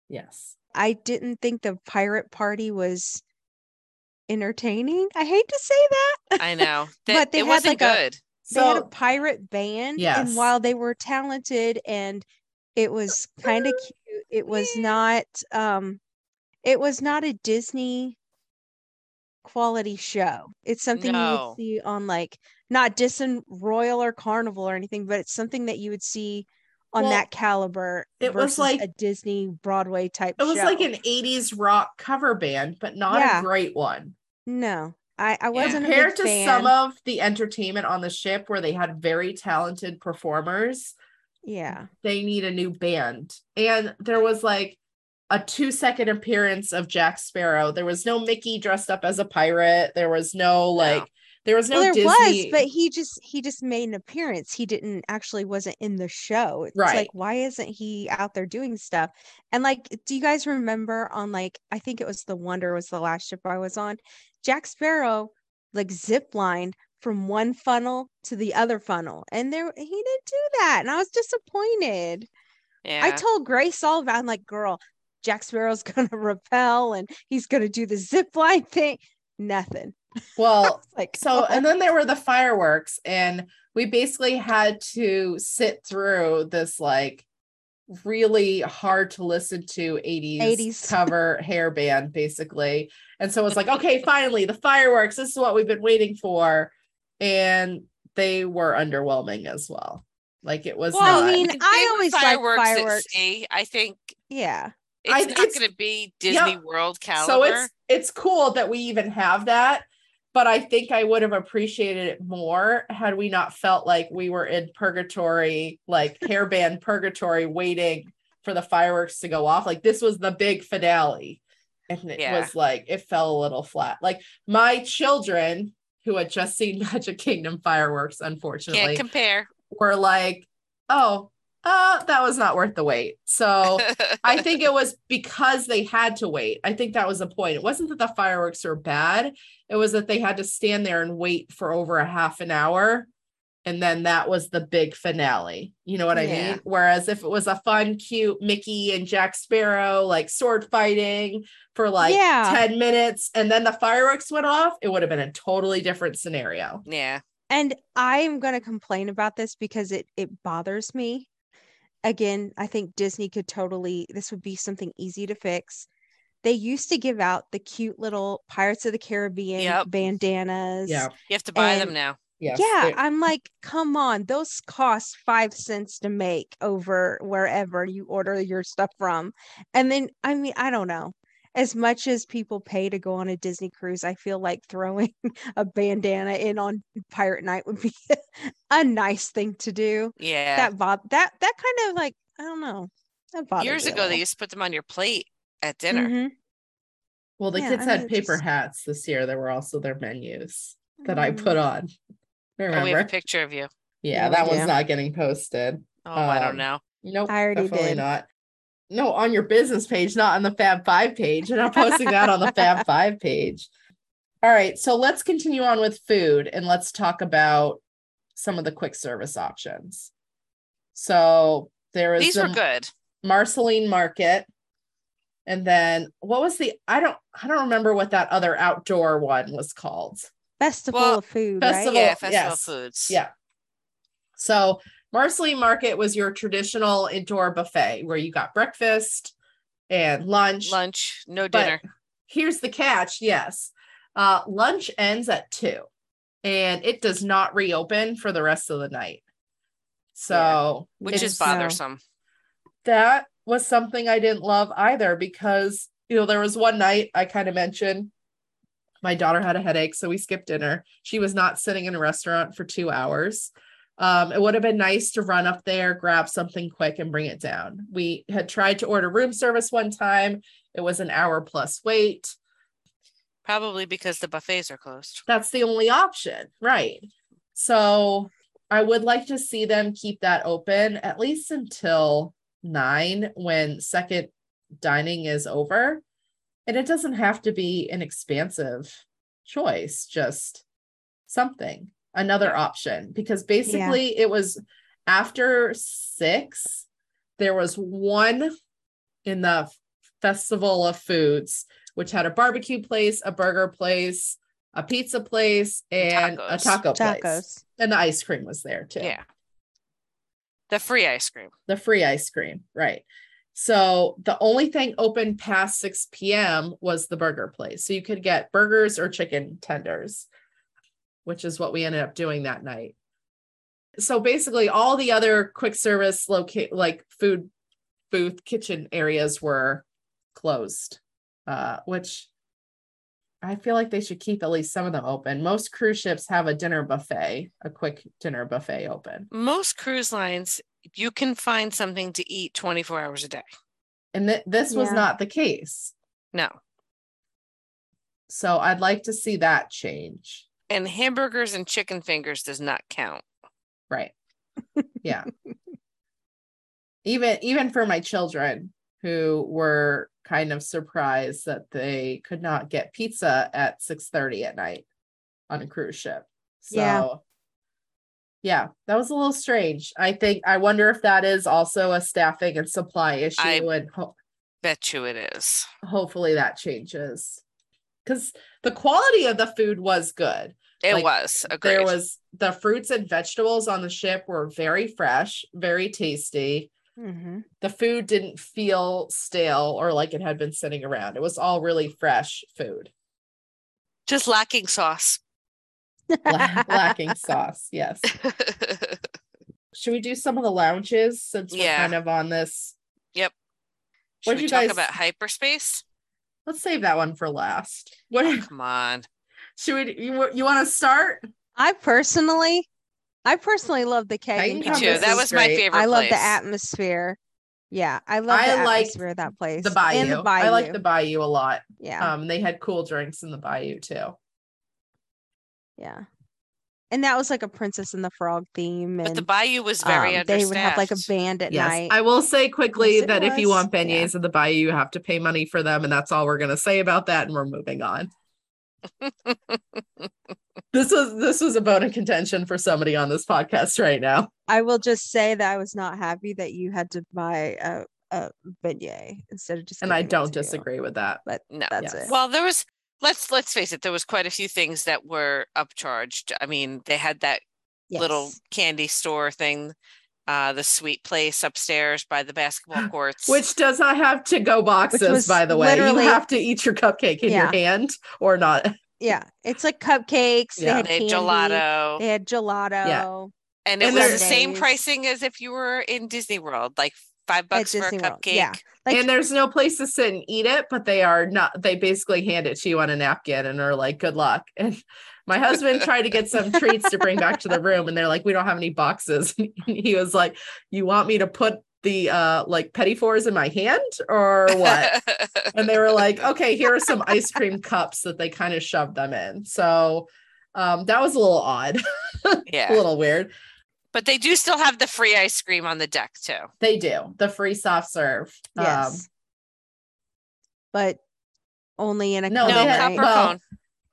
Yes. I didn't think the pirate party was entertaining. I hate to say that. I know. [LAUGHS] That, But they it had, wasn't like, a- good. they had a pirate band Yes. and while they were talented and it was kind of cute it was not um it was not a disney quality show it's something you would see on like not Disney Royal or Carnival or anything but it's something that you would see on Well, that caliber it was like- a Disney Broadway type it was show. like an 80s rock cover band, but not Yeah. a great one. no I I wasn't a Compared big to fan. some of the entertainment on the ship where they had very talented performers, yeah they need a new band. And there was like a two second appearance of Jack Sparrow. There was no Mickey dressed up as a pirate. There was no like there was no well, there Disney. was, but he just he just made an appearance. He didn't actually wasn't in the show. It's Right. like why isn't he out there doing stuff? And like, do you guys remember on like I think it was the Wonder was the last ship I was on. Jack Sparrow like zip lined from one funnel to the other funnel, and there he didn't do that, and I was disappointed. Yeah. I told Grace all about. I'm like, girl, Jack Sparrow's [LAUGHS] gonna repel and he's gonna do the zip line thing. Nothing. well, [LAUGHS] Like so and then there were the fireworks and we basically had to sit through this like really hard to listen to 80s, 80s. [LAUGHS] cover hair band basically and so it was like okay finally the fireworks this is what we've been waiting for and they were underwhelming as well like it was Well, not I mean, they I were always like fireworks at fireworks. sea. I think yeah. It's I- not going to be Disney Yep. World caliber. so it's it's cool that we even have that but i think i would have appreciated it more had we not felt like we were in purgatory like [LAUGHS] hairband purgatory waiting for the fireworks to go off like this was the big finale and it Yeah. was like it fell a little flat like my children who had just seen [LAUGHS] magic kingdom fireworks unfortunately Can't compare. were like oh uh that was not worth the wait so I [LAUGHS] think it was because they had to wait. I think that was the point. It wasn't that the fireworks were bad. It was that they had to stand there and wait for over a half an hour. And then that was the big finale. You know what I Yeah. mean? Whereas if it was a fun, cute Mickey and Jack Sparrow, like sword fighting for like Yeah. 10 minutes, and then the fireworks went off, it would have been a totally different scenario. yeah. And I am going to complain about this because it it bothers me. Again, I think Disney could totally this would be something easy to fix. They used to give out the cute little Pirates of the Caribbean Yep. bandanas. Yeah. You have to buy them now. Yes. Yeah, they- I'm like, come on, those cost five cents to make over wherever you order your stuff from. And then, I mean, I don't know. As much as people pay to go on a Disney cruise, I feel like throwing [LAUGHS] a bandana in on Pirate Night would be [LAUGHS] a nice thing to do. Yeah. That bob that that kind of like, I don't know. That bothered Years me a ago, they used to put them on your plate at dinner. Mhm. well, the Yeah, kids I had mean, paper just- hats this year. There were also their menus that I Mm. put on. [LAUGHS] Oh, we Remember? have a picture of you. Yeah, Yeah, that one's do. not getting posted. Oh, I don't Um, know. Nope, I already definitely did. not. No, on your business page, not on the Fab Five page. And I'm posting that on the Fab [LAUGHS] Five page. All right, so let's continue on with food and let's talk about some of the quick service options. So there is These the were good. Marceline Market, and then what was the? I don't, I don't remember what that other outdoor one was called. Festival Well, of food, festival- right? Yeah, Festival yes. Foods. Yeah. So Marceline Market was your traditional indoor buffet where you got breakfast and lunch. Lunch, no But dinner. Here's the catch. Yes. Uh, lunch ends at two and it does not reopen for the rest of the night. So which is bothersome. that was something I didn't love either because you know there was one night I kind of mentioned my daughter had a headache, so we skipped dinner. She was not sitting in a restaurant for two hours. Um, it would have been nice to run up there, grab something quick, and bring it down. We had tried to order room service one time. It was an hour plus wait. Probably because the buffets are closed. That's the only option, right? So I would like to see them keep that open at least until nine when second dining is over. And it doesn't have to be an expansive choice, just something, another option. Because basically, it was after six, there was one in the Festival of Foods, which had a barbecue place, a burger place, a pizza place, and a Tacos. taco place. And the ice cream was there too. Yeah. The free ice cream. The free ice cream. Right. So the only thing open past 6 p.m. was the burger place. So you could get burgers or chicken tenders, which is what we ended up doing that night. So basically all the other quick service locate like food booth kitchen areas were closed. Uh, which I feel like they should keep at least some of them open. Most cruise ships have a dinner buffet, a quick dinner buffet open. Most cruise lines, you can find something to eat 24 hours a day. And th- this was Yeah. not the case. No. So I'd like to see that change. And hamburgers and chicken fingers does not count. Right. Yeah. [LAUGHS] even even for my children who were kind of surprised that they could not get pizza at 6 30 at night on a cruise ship. So Yeah. yeah, that was a little strange. I think I wonder if that is also a staffing and supply issue I- and ho- Bet you it is. hopefully that changes. Cuz the quality of the food was good. It Like, was. Agreed. There was the fruits and vegetables on the ship were very fresh, very tasty. Mhm. The food didn't feel stale or like it had been sitting around. It was all really fresh food, just lacking sauce. La- [LAUGHS] lacking sauce. Yes. [LAUGHS] Should we do some of the lounges since we're Yeah. kind of on this? Yep. Should we you talk guys- about hyperspace? Let's save that one for last. [LAUGHS] What Oh, come on. should we? You, you want to start? I personally, I personally love the keg. Titan Me too. compass. That is was my favorite I love place. the atmosphere. Yeah, I love the I like atmosphere of that place. The bayou. The bayou. I like the bayou a lot. yeah, Um, they had cool drinks in the bayou too. yeah. And that was like a Princess and the Frog theme. And But the bayou was very um, they would have like a band at Yes, night. I will say quickly Yes, it that if you was. want Yeah. beignets in the bayou, you have to pay money for them, and that's all we're gonna say about that. And we're moving on. [LAUGHS] this was this was a bone of contention for somebody on this podcast right now. I will just say that I was not happy that you had to buy a, a beignet instead of just. And I don't to you. disagree with that. But No. that's Yes. it. Well, there was let's let's face it, there was quite a few things that were upcharged. I mean, they had that little candy store thing, uh, the sweet place upstairs by the basketball [GASPS] courts. Which does not have to go boxes, by the way. You have to eat your cupcake in your hand or not. [LAUGHS] Yeah, it's like cupcakes. They had they had candy. gelato. They had gelato. Yeah. and it and was the same pricing as if you were in Disney World, like five bucks for a Disney World, cupcake. yeah. Like and there's no place to sit and eat it, but they are not, they basically hand it to you on a napkin and are like, good luck. [LAUGHS] And my husband tried to get some treats to bring back to the room, and they're like, we don't have any boxes. [LAUGHS] And he was like, you want me to put the uh like petit fours in my hand or what? [LAUGHS] and they were like, okay, here are some ice cream cups that they kind of shoved them in. So um that was a little odd, yeah. a little weird. But they do still have the free ice cream on the deck too. They do the free soft serve. Um, yes, but only in a No, No, had- cup, copper right? well, cone.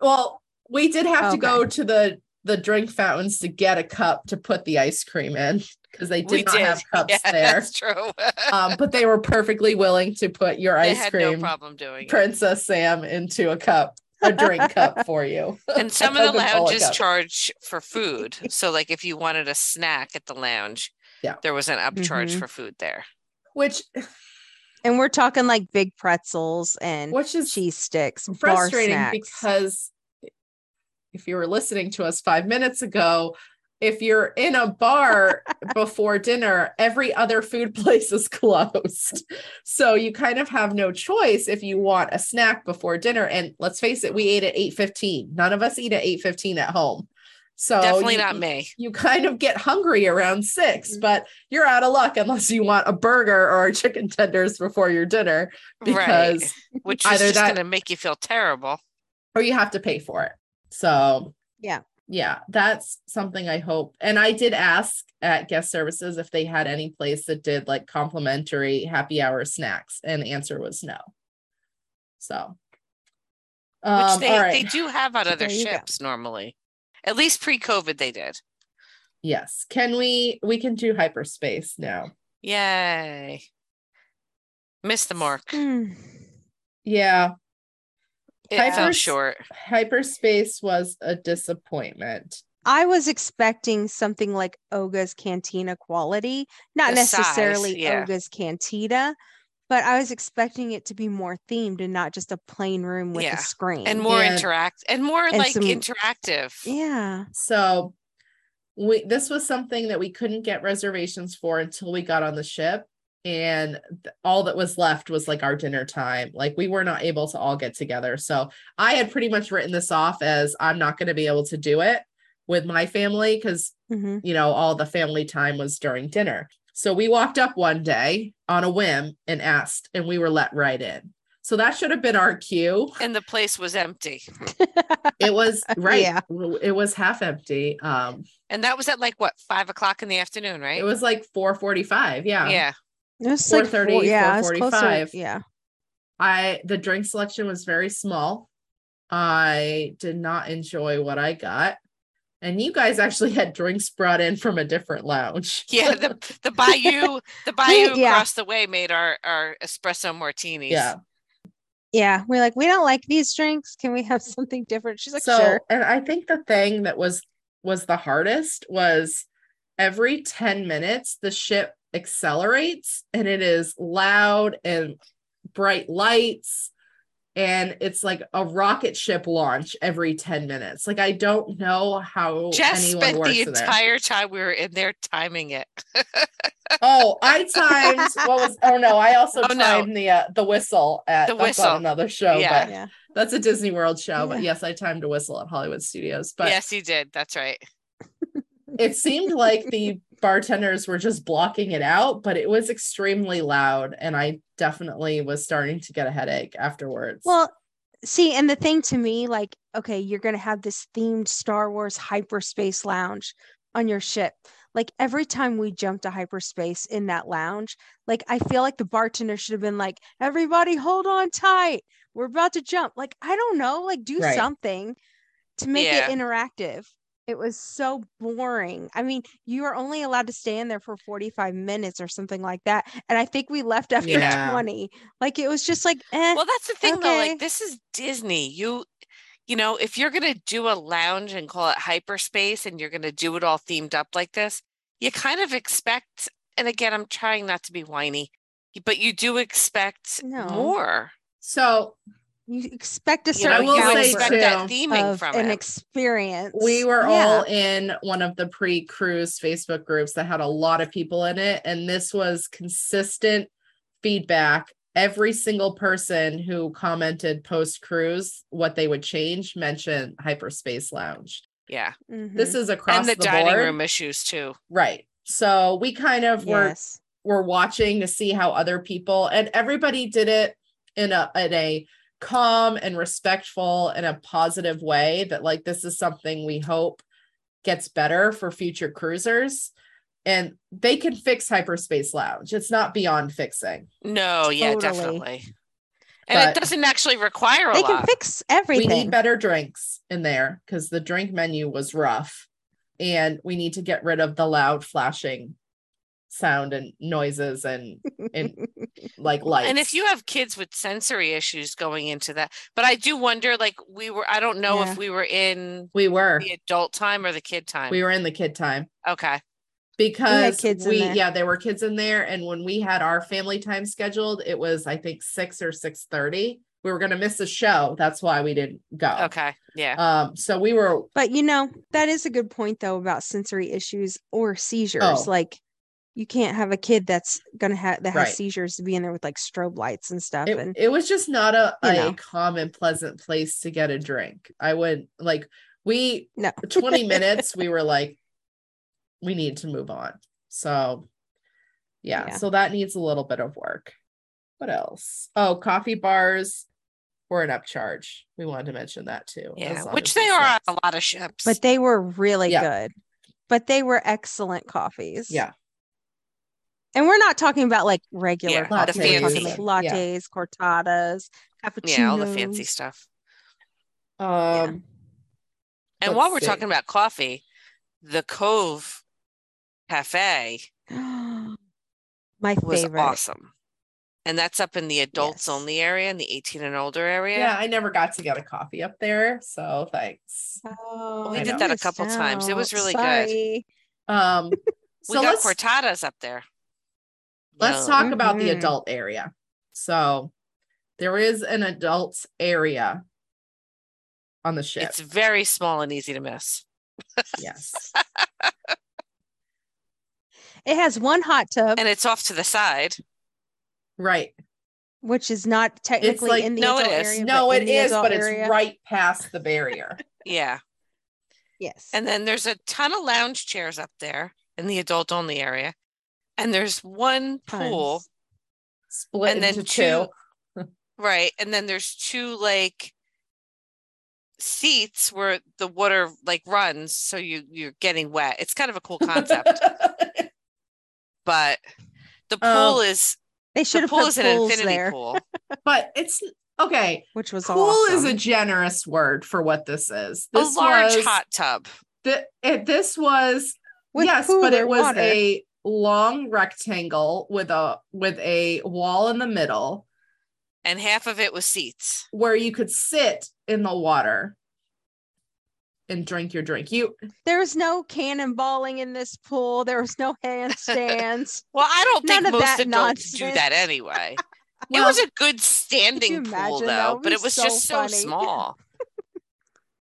Well, we did have to go to the the drink fountains to get a cup to put the ice cream in because they did We not did. have [LAUGHS] cups Yeah, there. That's true. [LAUGHS] Um, but they were perfectly willing to put your they ice had cream, no problem doing it. Princess Sam, into a cup, a drink cup for you. [LAUGHS] And some of the lounges cup. charge for food. So, like if you wanted a snack at the lounge, Yeah. there was an upcharge Mhm. for food there. which [SIGHS] And we're talking like big pretzels and which is cheese sticks, frustrating snacks. because if you were listening to us five minutes ago, if you're in a bar [LAUGHS] before dinner, every other food [LAUGHS] place is closed. So you kind of have no choice if you want a snack before dinner. And let's face it, we ate at 8:15. None of us eat at 8:15 at home. So Definitely you- not me. You kind of get hungry around six, mm-hmm. but you're out of luck unless you want a burger or [LAUGHS] chicken tenders before your dinner because right. Which is just that- going to make you feel terrible. or you have to pay for it. So Yeah. Yeah, that's something I hope. And I did ask at guest services if they had any place that did like complimentary happy hour snacks, and the answer was no. So, Which um, they, all right. they do have on other there you go. ships normally. At least pre-COVID they did. yes, can we? We can do hyperspace now. Yay. Missed the mark. Hmm. Yeah, It fell Hypers- short. hyperspace was a disappointment. I was expecting something like Oga's Cantina quality, not The size, necessarily yeah. Oga's Cantina, but I was expecting it to be more themed and not just a plain room with Yeah. a screen. And more Yeah. interact and more And like some- interactive. yeah, So we this was something that we couldn't get reservations for until we got on the ship and th- all that was left was like our dinner time. Like we were not able to all get together. So I had pretty much written this off as I'm not going to be able to do it with my family cuz hmm you know all the family time was during dinner. So we walked up one day on a whim and asked and we were let right in. So that should have been our cue. And the place was empty. It was [LAUGHS] right. Yeah. It was half empty. Um And that was at like what five o'clock in the afternoon, right? It was like 4:45. Yeah. yeah. It was like 4:30, four, yeah, it was closer. 4:45. Yeah, I the drink selection was very small. I did not enjoy what I got. And you guys actually had drinks brought in from a different lounge. [LAUGHS] Yeah. The the [LAUGHS] bayou, the bayou Yeah. across the way made our, our espresso martinis. yeah. yeah. We're like, we don't like these drinks. Can we have [LAUGHS] something different? She's like, so sure. and I think the thing that was was the hardest was every 10 minutes the ship accelerates and it is loud and bright lights and it's like a rocket ship launch every 10 minutes like i don't know how Jess anyone spent works the in there. entire time we were in there timing it. [LAUGHS] oh i timed what was oh no i also Oh, no. timed the uh, the whistle at The whistle. on another show Yeah. but Yeah. that's a disney world show but yes i timed a whistle at hollywood studios but yes, you did. That's right. it seemed like the bartenders were just blocking it out, but it was extremely loud. And I definitely was starting to get a headache afterwards. Well, see, and the thing to me, like, okay, you're going to have this themed Star Wars hyperspace lounge on your ship. Like, every time we jumped to hyperspace in that lounge, like, I feel like the bartender should have been like, everybody hold on tight. We're about to jump. Like, I don't know, like, do Right. something to make Yeah. it interactive. It was so boring. I mean, you are only allowed to stay in there for 45 minutes or something like that. And I think we left after [LAUGHS] Yeah. 20. Like, it was just like, eh. Well, that's the thing though. Like this is Disney. You you know, if you're gonna do a lounge and call it hyperspace and you're gonna do it all themed up like this, you kind of expect, and again, I'm trying not to be whiny, but you do expect No. more. so you expect a You know, certain I will say expect that too, theming of from an it. experience. we were Yeah. all in one of the pre-cruise Facebook groups that had a lot of people in it. And this was consistent feedback. Every single person who commented post-cruise what they would change mentioned hyperspace lounge. yeah. This Mhm. is across and the, the, dining board. room issues too. Right. So we kind of were yes. were watching to see how other people and everybody did it in a in a calm and respectful in a positive way that like this is something we hope gets better for future cruisers and they can fix hyperspace lounge it's not beyond fixing No, yeah, Totally. definitely. And it doesn't actually require a They lot. can fix everything. we need better drinks in there because the drink menu was rough and we need to get rid of the loud flashing sound and noises and and [LAUGHS] like light. And if you have kids with sensory issues going into that, but I do wonder, like we were, I don't know Yeah. if we were in we were the adult time or the kid time. we were in the kid time okay. because kids we there. yeah there were kids in there and when we had our family time scheduled it was i think 6 or six thirty. we were going to miss a show that's why we didn't go Okay. Yeah. um so we were but you know, that is a good point though about sensory issues or seizures. Oh. Like you can't have a kid that's gonna have that has Right. seizures to be in there with like strobe lights and stuff. it, and it was just not a, you a know. calm and pleasant place to get a drink i would like we no. 20 [LAUGHS] minutes we were like we need to move on so yeah, Yeah. so that needs a little bit of work what else oh coffee bars were an upcharge. We wanted to mention that too. Yeah, which they are on a lot of ships. But they were really Yeah. good. But they were excellent coffees. Yeah. And we're not talking about like regular Yeah, coffees. the fancy. like Yeah. lattes, cortadas, cappuccinos. yeah, all the fancy stuff. Um, And while we're see. talking about coffee, the Cove Cafe [GASPS] My was favorite. awesome. And that's up in the adults Yes. only area, in the 18 and older area. yeah, I never got to get a coffee up there, so thanks. Oh, We I did know. that a missed couple times. It was out. really good. Um, [LAUGHS] We so got let's cortadas up there. Let's Yum. talk about the Mhm. adult area. So there is an adult area on the ship. It's very small and easy to miss. [LAUGHS] yes. It has one hot tub, And it's off to the side. Right. which is not technically like- in the No, it adult is. area. No, but it in the is, adult but it's right past the barrier. [LAUGHS] Yeah. Yes. And then there's a ton of lounge chairs up there in the adult only area. And there's one pool, Tons. Split And then two. two- [LAUGHS] right? And then there's two like seats where the water like runs so you you're getting wet. It's kind of a cool concept, [LAUGHS] but the pool Um, is They the should have pool is an infinity there, pool. [LAUGHS] but it's okay. which was Pool awesome. is a generous word for what this is. A This large was, hot tub. The, it, this was With yes, but it was water. a long rectangle with a with a wall in the middle And half of it was seats. where you could sit in the water and drink your drink. You There was no cannonballing in this pool. There was no handstands. [LAUGHS] Well, I don't think None of most that adults do that anyway. well, [LAUGHS] it was a good standing pool imagine? Though, but it was so just so funny. small.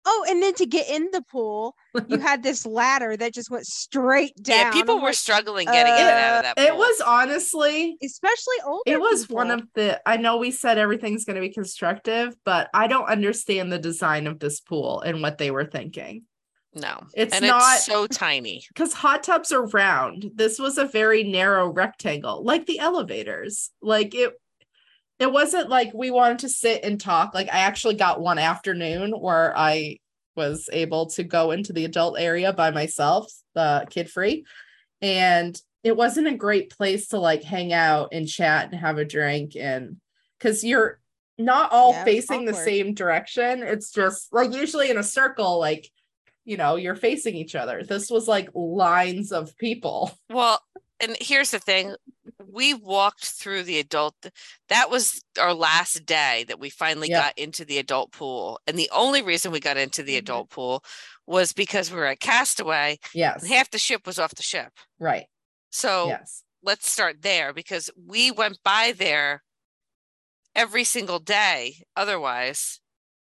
Oh, and then to get in the pool, you had this ladder that just went straight [LAUGHS] down. Yeah, people I'm were like, struggling getting in and out of that uh, it was honestly especially older. it was one of the i know we said everything's going to be constructive but i don't understand the design of this pool and what they were thinking no. it's and not it's so tiny. [LAUGHS] because hot tubs are round this was a very narrow rectangle like the elevators like it it wasn't like we wanted to sit and talk. Like i actually got one afternoon where i was able to go into the adult area by myself the kid free. And it wasn't a great place to like hang out and chat and have a drink and because you're not all Yeah, it was facing the same direction. It's just like usually in a circle like you know you're facing each other. This was like lines of people. Well, and here's the thing. We walked through the adult that was our last day that we finally Yeah. got into the adult pool. And the only reason we got into the Mhm. adult pool was because we were at Castaway yes and half the ship was off the ship. right So yes let's start there because we went by there every single day otherwise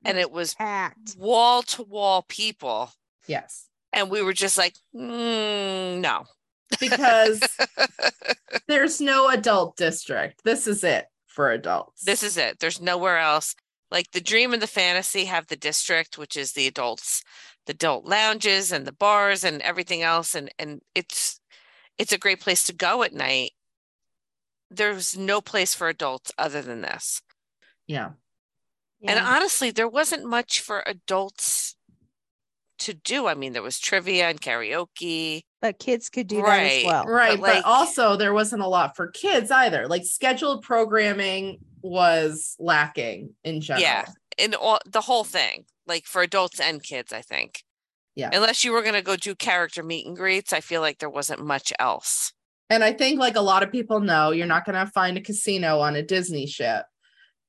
and it was packed. wall to wall people yes and we were just like mm, no because [LAUGHS] there's no adult district. This is it for adults. This is it. There's nowhere else. Like the dream and the fantasy have the district which is the adults the adult lounges and the bars and everything else. And and it's it's a great place to go at night. There's no place for adults other than this. Yeah. And honestly, there wasn't much for adults to do. I mean, there was trivia and karaoke. but kids could do that Right, as well. right but, like- also there wasn't a lot for kids either like scheduled programming was lacking in general Yeah. In all the whole thing, like for adults and kids, I think. Yeah. Unless you were going to go do character meet and greets, I feel like there wasn't much else. And I think like a lot of people know you're not going to find a casino on a Disney ship.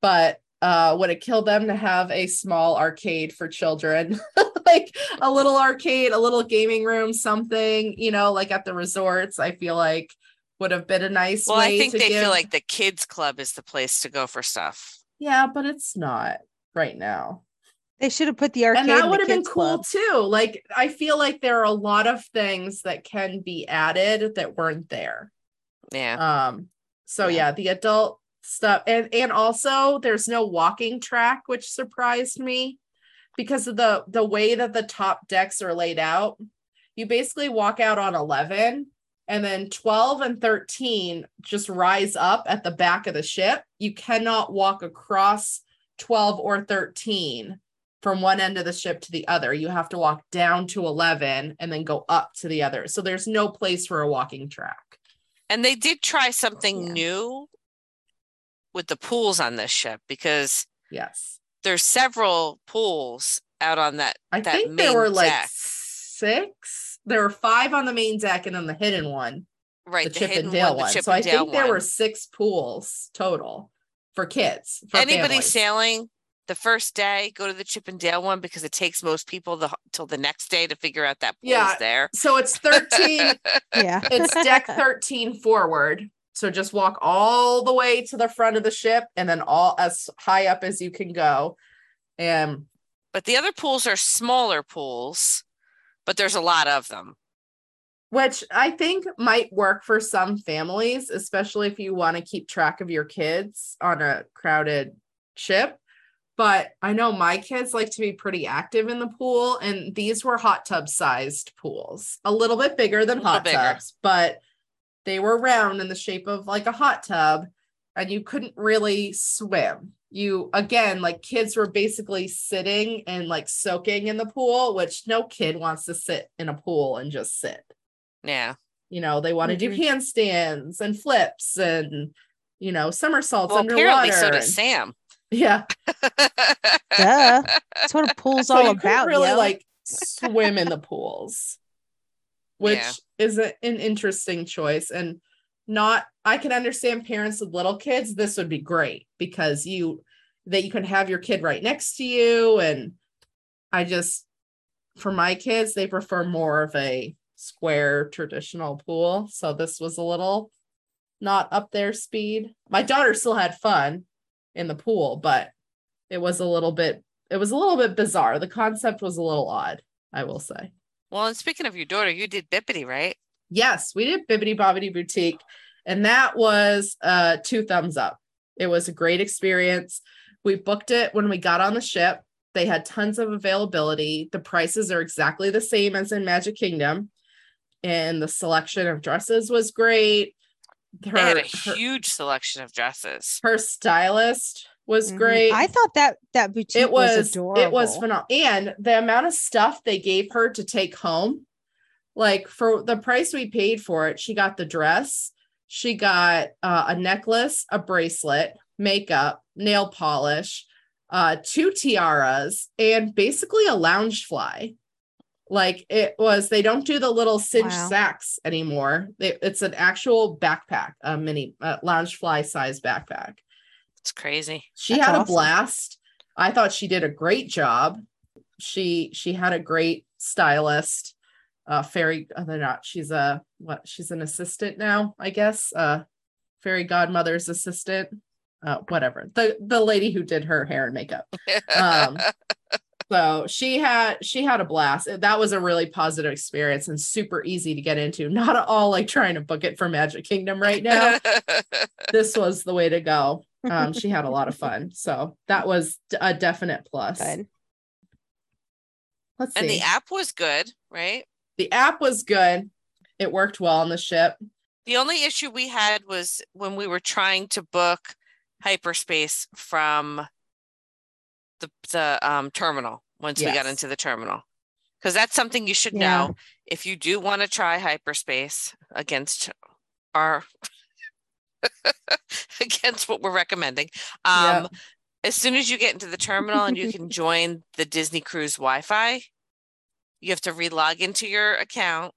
But uh would it kill them to have a small arcade for children? [LAUGHS] like a little arcade, a little gaming room, something, you know, like at the resorts, I feel like would have been a nice Well, way I think to they give- feel like the kids club is the place to go for stuff. Yeah, but it's not right now. They should have put the arcade and that would have been cool club. too. Like I feel like there are a lot of things that can be added that weren't there. Yeah. Um, so Yeah. yeah, the adult stuff and and also there's no walking track, which surprised me because of the the way that the top decks are laid out. You basically walk out on 11 and then 12 and 13 just rise up at the back of the ship. You cannot walk across 12 or 13 from one end of the ship to the other. You have to walk down to 11 and then go up to the other. So there's no place for a walking track. And they did try something Yeah. new with the pools on this ship because Yes. There's several pools out on that. I that think there main were like six. There were five on the main deck and then the hidden one, Right, the, the, Chip and Dale one, one. Chip So I Dale think there were six pools total for kids. For Anybody families. sailing the first day, go to the Chip and Dale one because it takes most people the till the next day to figure out that pool's Yeah. there. So it's 13 [LAUGHS] Yeah. it's deck [LAUGHS] 13 forward. So just walk all the way to the front of the ship and then all as high up as you can go. And But the other pools are smaller pools, but there's a lot of them. which I think might work for some families, especially if you want to keep track of your kids on a crowded ship. But I know my kids like to be pretty active in the pool, and these were hot tub sized pools, a little bit bigger than hot bigger. tubs, but they were round in the shape of like a hot tub, and you couldn't really swim. You again, like kids were basically sitting and like soaking in the pool, which no kid wants to sit in a pool and just sit Yeah. you know they want to do Mhm. handstands and flips and you know somersaults Well, underwater apparently so and- does Sam. [LAUGHS] yeah [LAUGHS] Duh. That's what a pool's so all you about. really yo. like swim in the pools which Yeah. is a, an interesting choice. And not i can understand parents with little kids this would be great because you that you can have your kid right next to you. And i just for my kids they prefer more of a square traditional pool. So this was a little not up their speed. My daughter still had fun in the pool but it was a little bit it was a little bit bizarre. The concept was a little odd i will say well, and speaking of your daughter, you did Bippity, right? Yes, we did Bibbidi Bobbidi Boutique, and that was uh two thumbs up. It was a great experience. We booked it when we got on the ship. They had tons of availability. The prices are exactly the same as in Magic Kingdom, and the selection of dresses was great. Her, They had a her, huge selection of dresses. her stylist was Mhm. great. I thought that that boutique it was, adorable. it was phenomenal and the amount of stuff they gave her to take home like for the price we paid for it she got the dress she got uh, a necklace a bracelet makeup nail polish uh two tiaras and basically a Loungefly like it was they don't do the little cinch Wow. sacks anymore They- it's an actual backpack a mini uh, Loungefly size backpack It's crazy. she That's had a blast. I thought she did a great job. She she had a great stylist uh fairy uh, they're not she's a what she's an assistant now i guess uh fairy godmother's assistant uh whatever. The the lady who did her hair and makeup. Um [LAUGHS] so she had she had a blast. That was a really positive experience and super easy to get into. Not at all like trying to book it for magic kingdom right now. [LAUGHS] This was the way to go um, she had a lot of fun. So that was a definite plus. Good. Let's see. and the app was good, right? the app was good. It worked well on the ship. The only issue we had was when we were trying to book hyperspace from the the um terminal once we got into the terminal. Because that's something you should Yeah. know if you do want to try hyperspace against our [LAUGHS] against what we're recommending. Um Yep. as soon as you get into the terminal and you can [LAUGHS] join the Disney Cruise Wi-Fi, you have to re-log into your account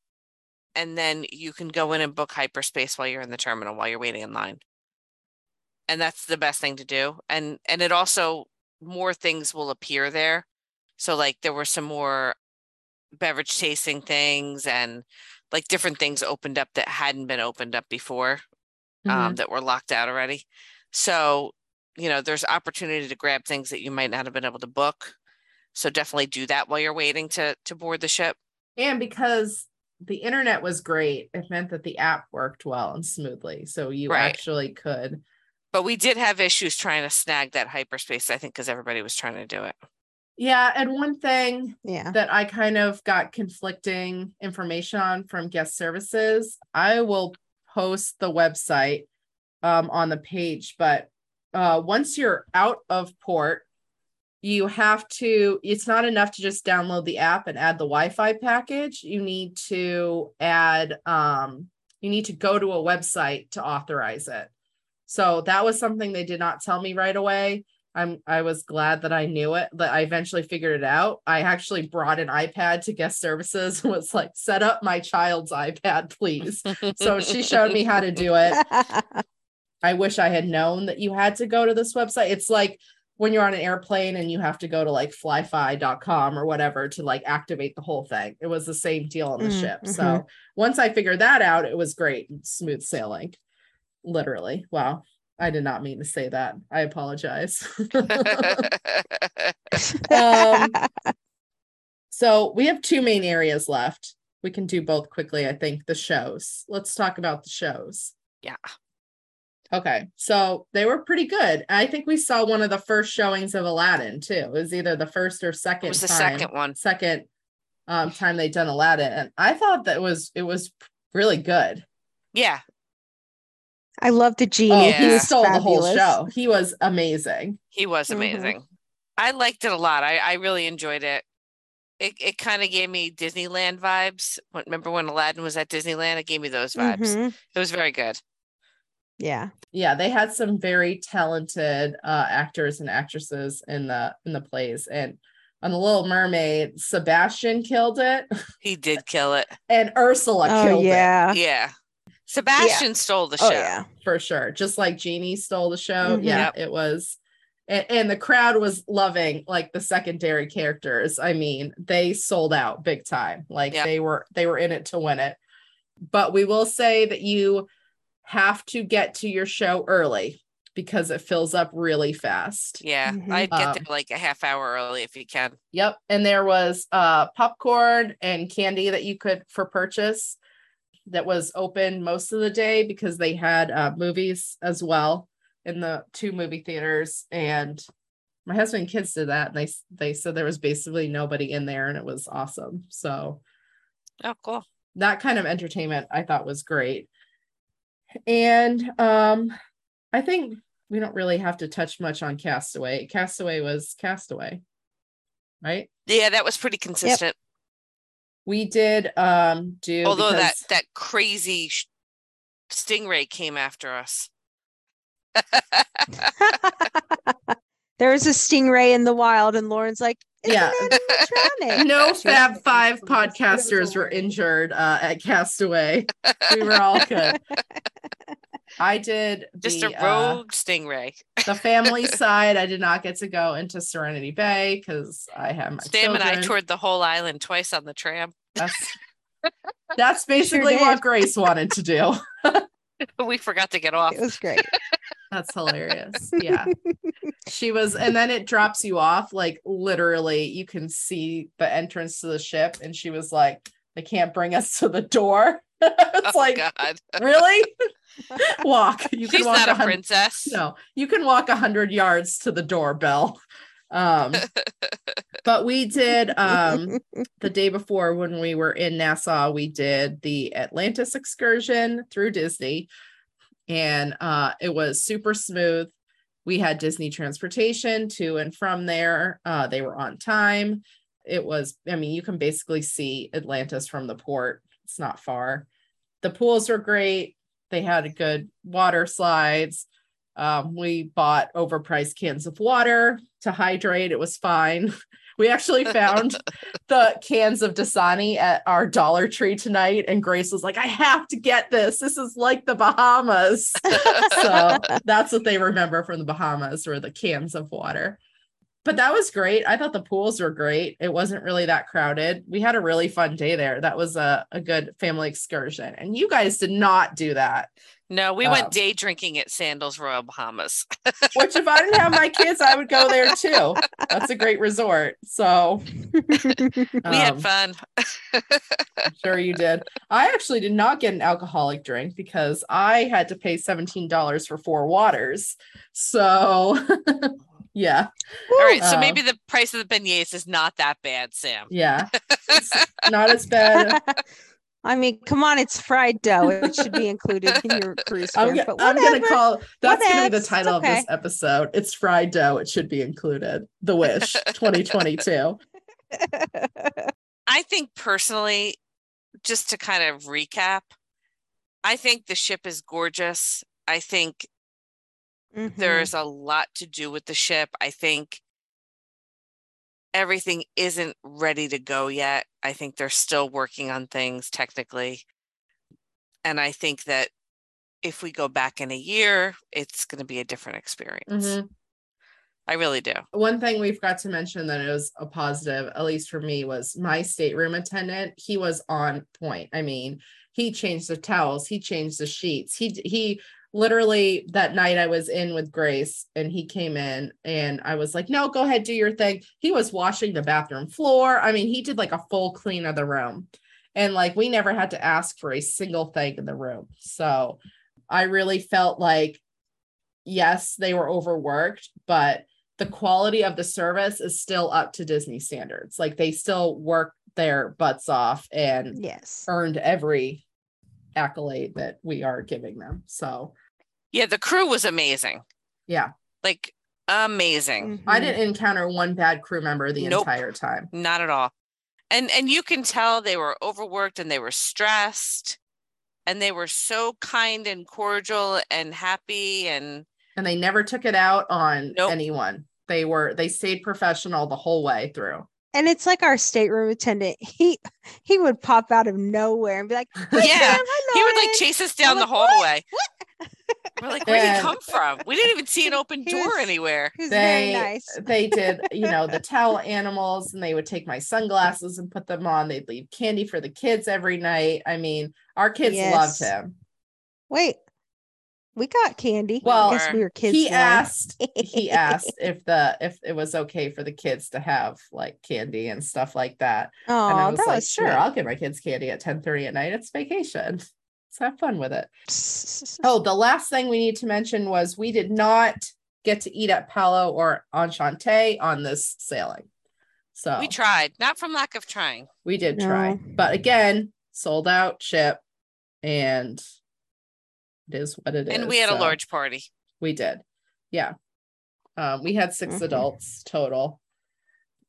and then you can go in and book hyperspace while you're in the terminal while you're waiting in line. And that's the best thing to do. And and it also more things will appear there. So like there were some more beverage tasting things and like different things opened up that hadn't been opened up before um, that were locked out already. So, you know, there's opportunity to grab things that you might not have been able to book. So definitely do that while you're waiting to to board the ship. And because the internet was great, it meant that the app worked well and smoothly. So you Right. actually could. But we did have issues trying to snag that hyperspace, I think, because everybody was trying to do it. Yeah. And one thing Yeah. that I kind of got conflicting information on from guest services. I will post the website um, on the page, but uh, once you're out of port you have to it's not enough to just download the app and add the wi-fi package. You need to add um you need to go to a website to authorize it. So that was something they did not tell me right away i'm i was glad that i knew it that i eventually figured it out i actually brought an ipad to guest services and [LAUGHS] was like set up my child's ipad please so she showed me how to do it [LAUGHS] i wish i had known that you had to go to this website it's like when you're on an airplane and you have to go to like flyfi.com or whatever to like activate the whole thing. It was the same deal on the Mm, ship. mhm. So once I figured that out, it was great. Smooth sailing. Literally. Wow. I did not mean to say that. I apologize. [LAUGHS] [LAUGHS] um, so we have two main areas left. We can do both quickly, I think. The shows. Let's talk about the shows. Yeah. Okay, so they were pretty good. I think we saw one of the first showings of Aladdin too. It was either the first or second. It was the time- second one. Second um, time they'd done Aladdin, and I thought that was it was really good. Yeah. I love the genie. Oh, Yeah. he was stole the whole show. He was amazing. He was Mhm. amazing. I liked it a lot. I, I really enjoyed it. It it kind of gave me Disneyland vibes. Remember when Aladdin was at Disneyland? It gave me those vibes. Mhm. It was very good. Yeah. Yeah, they had some very talented uh, actors and actresses in the in the plays, and on the Little Mermaid, Sebastian killed it, He did kill it. and Ursula Oh killed it. Yeah. Yeah. Yeah. Sebastian stole the show. Oh yeah. for sure. Just like Genie stole the show. Mhm. Yeah, Yep. it was. And, and the crowd was loving like the secondary characters. I mean, they sold out big time. Like Yep. they were they were in it to win it. But we will say that you have to get to your show early because it fills up really fast. Yeah. Mhm. I'd get Um, there like a half hour early if you can. Yep. And there was uh popcorn and candy that you could for purchase that was open most of the day because they had uh, movies as well in the two movie theaters and my husband and kids did that and they they said there was basically nobody in there and it was awesome. So Oh, cool. that kind of entertainment I thought was great. And um I think we don't really have to touch much on Castaway. Castaway was Castaway. Right? Yeah, that was pretty consistent. We did um do Although that because- that crazy sh- stingray came after us. [LAUGHS] there was a stingray in the wild, and Lauren's like, Yeah. no [LAUGHS] Fab Five podcasters were injured uh, at Castaway. [LAUGHS] We were all good. I did Just the, a uh, rogue stingray. the family [LAUGHS] side. I did not get to go into Serenity Bay because I have my Sam and I toured the whole island twice on the tram. That's, [LAUGHS] that's basically did. what Grace wanted to do. [LAUGHS] we forgot to get off. It was great. That's hilarious. Yeah. she was, and then it drops you off. Like literally, you can see the entrance to the ship. And she was like, they can't bring us to the door. [LAUGHS] it's oh like, God, [LAUGHS] really? walk. You can walk not a a princess. No, you can walk a hundred yards to the doorbell. Um, [LAUGHS] but we did um the day before when we were in Nassau, we did the Atlantis excursion through Disney, and uh, it was super smooth. We had Disney transportation to and from there. Uh, they were on time. It was, I mean, you can basically see Atlantis from the port. It's not far. The pools were great. They had a good water slides. Um, we bought overpriced cans of water to hydrate. It was fine. [LAUGHS] We actually found [LAUGHS] the cans of Dasani at our Dollar Tree tonight, and Grace was like, I have to get this. This is like the Bahamas. [LAUGHS] so that's what they remember from the Bahamas were the cans of water. But that was great. I thought the pools were great. It wasn't really that crowded. We had a really fun day there. That was a, a good family excursion. And you guys did not do that. No, we Um, went day drinking at Sandals Royal Bahamas. [LAUGHS] Which if I didn't have my kids, I would go there too. That's a great resort. So [LAUGHS] We had um, fun. I'm sure you did. I actually did not get an alcoholic drink because I had to pay $17 for four waters. So [LAUGHS] yeah, All right, so maybe the price of the beignets is not that bad, Sam. yeah. It's not as bad. [LAUGHS] I mean, come on, it's fried dough. It should be included in your cruise I'm, fare. go- but I'm gonna call that's gonna be the title it's of this episode. It's fried dough. It should be included. The Wish [LAUGHS] 2022. [LAUGHS] I think personally, just to kind of recap, I think the ship is gorgeous. I think Mhm. there's a lot to do with the ship. I think everything isn't ready to go yet. I think they're still working on things technically. And I think that if we go back in a year, it's going to be a different experience. Mhm. I really do. One thing we forgot to mention that it was a positive, at least for me, was my stateroom attendant. He was on point. I mean, he changed the towels, he changed the sheets. He he literally that night I was in with Grace and he came in and I was like, "No, go ahead, do your thing." He was washing the bathroom floor. I mean, he did like a full clean of the room. And like we never had to ask for a single thing in the room. So, I really felt like yes, they were overworked, but the quality of the service is still up to Disney standards. Like they still work their butts off and yes. earned every accolade that we are giving them. So, Yeah, the crew was amazing. yeah, Like amazing. I Mhm. didn't encounter one bad crew member the Nope. entire time. Not at all. And and you can tell they were overworked and they were stressed and they were so kind and cordial and happy and And they never took it out on Nope. anyone. They were they stayed professional the whole way through. And it's like our stateroom attendant. He he would pop out of nowhere and be like, Yeah, he would like chase us down the like, hallway. We're like, where did he come from? We didn't even see an open door was- anywhere. He very They nice. [LAUGHS] they did, you know, the [LAUGHS] towel animals and they would take my sunglasses and put them on. They'd leave candy for the kids every night. I mean, our kids loved him. Wait, we got candy. Well, I guess we were kids. he then. asked he [LAUGHS] asked if the if it was okay for the kids to have like candy and stuff like that Oh, and i was that like was sure sweet. i'll give my kids candy at ten thirty at night it's vacation let's have fun with it [LAUGHS] oh the last thing we need to mention was we did not get to eat at palo or enchante on this sailing so We tried, not from lack of trying. we did try but again sold out ship and it is what it is. And we had a large party. we did. Yeah. Um, we had 6 Mhm. adults total.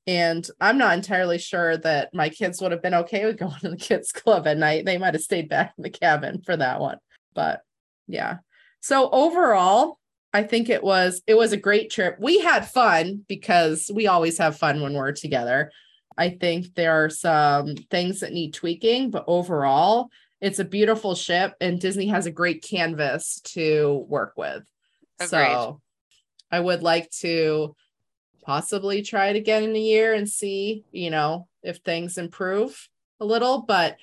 And I'm not entirely sure that my kids would have been okay with going to the kids [LAUGHS] club at night. They might have stayed back in the cabin for that one. But yeah. So overall, I think it was it was a great trip. We had fun because we always have fun when we're together. I think there are some things that need tweaking, but overall, it's a beautiful ship and Disney has a great canvas to work with. Agreed. So I would like to possibly try it again in a year and see, you know, if things improve a little. But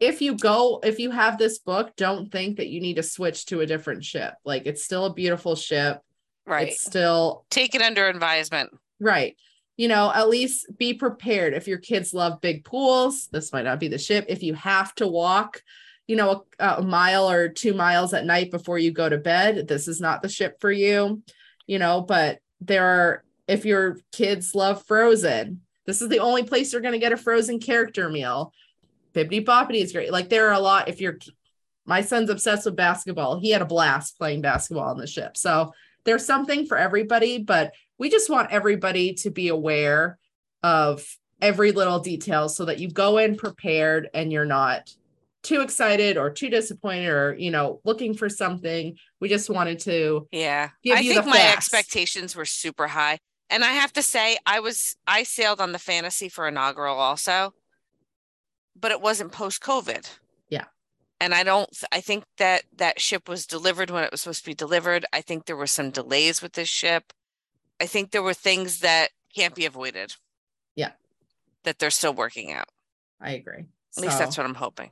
if you go, if you have this book, don't think that you need to switch to a different ship. Like it's still a beautiful ship. Right. It's still Take it under advisement. right. You know, at least be prepared. If your kids love big pools, this might not be the ship. If you have to walk, you know, a, a mile or two miles at night before you go to bed, this is not the ship for you. You know, but there are, if your kids love Frozen, this is the only place you're going to get a Frozen character meal. Bibbidi Bobbidi is great. Like there are a lot. If you're, my son's obsessed with basketball. He had a blast playing basketball on the ship. So there's something for everybody, but we just want everybody to be aware of every little detail so that you go in prepared and you're not too excited or too disappointed or you know looking for something we just wanted to Yeah. Give I you think the my expectations were super high. And I have to say, I was I sailed on the fantasy for inaugural also, but it wasn't post COVID. Yeah. And I don't I think that that ship was delivered when it was supposed to be delivered. I think there were some delays with this ship. I think there were things that can't be avoided. Yeah. That they're still working out. i agree At least that's what I'm hoping.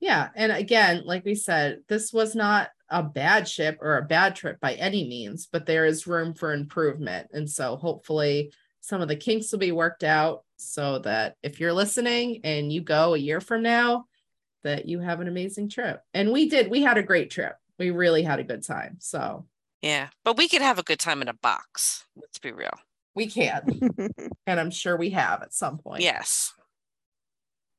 Yeah. And again, like we said, this was not a bad ship or a bad trip by any means, but there is room for improvement. And so hopefully some of the kinks will be worked out so that if you're listening and you go a year from now, that you have an amazing trip. And we did, we had a great trip. We really had a good time. So Yeah. But we could have a good time in a box. Let's be real. we can. [LAUGHS] and I'm sure we have at some point. Yes.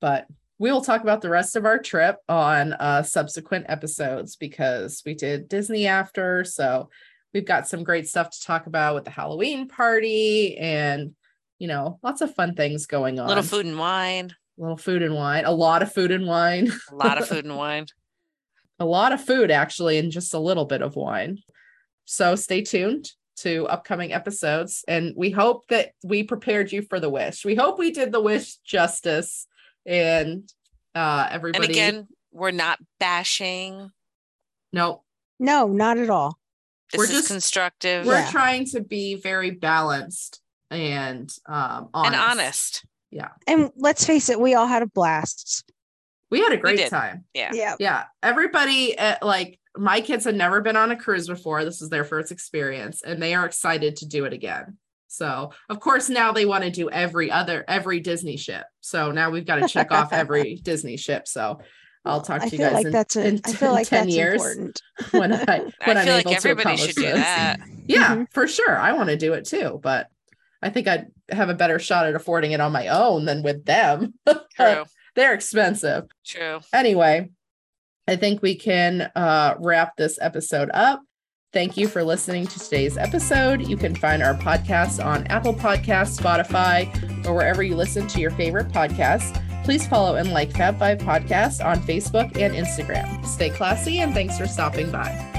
But we will talk about the rest of our trip on uh, subsequent episodes because we did Disney after. So we've got some great stuff to talk about with the Halloween party and, you know, lots of fun things going on. A Little food and wine. A little food and wine. A lot of food and wine. A lot of [LAUGHS] food and wine. a lot of food, actually, and just a little bit of wine. So stay tuned to upcoming episodes. And we hope that we prepared you for the wish. We hope we did the wish justice and uh everybody And again, we're not bashing. no No, not at all. This We're is just- constructive we're Yeah. trying to be very balanced and um honest. and honest. Yeah, and let's face it, we all had a blast. we had a great time Yeah. Yeah. yeah everybody uh, like my kids had never been on a cruise before this is their first experience and they are excited to do it again so of course now they want to do every other every disney ship so now we've got to check off every [LAUGHS] disney ship so i'll talk to I you guys like in, that's a, in I feel [LAUGHS] 10 like that's years important. [LAUGHS] when i I when i'm feel like able to everybody accomplish should do this. that. yeah Mhm. for sure i want to do it too but i think i'd have a better shot at affording it on my own than with them True. they're expensive True. anyway, I think we can uh, wrap this episode up. Thank you for listening to today's episode. You can find our podcast on Apple Podcasts, Spotify, or wherever you listen to your favorite podcasts. Please follow and like Fab Five Podcast on Facebook and Instagram. Stay classy and thanks for stopping by.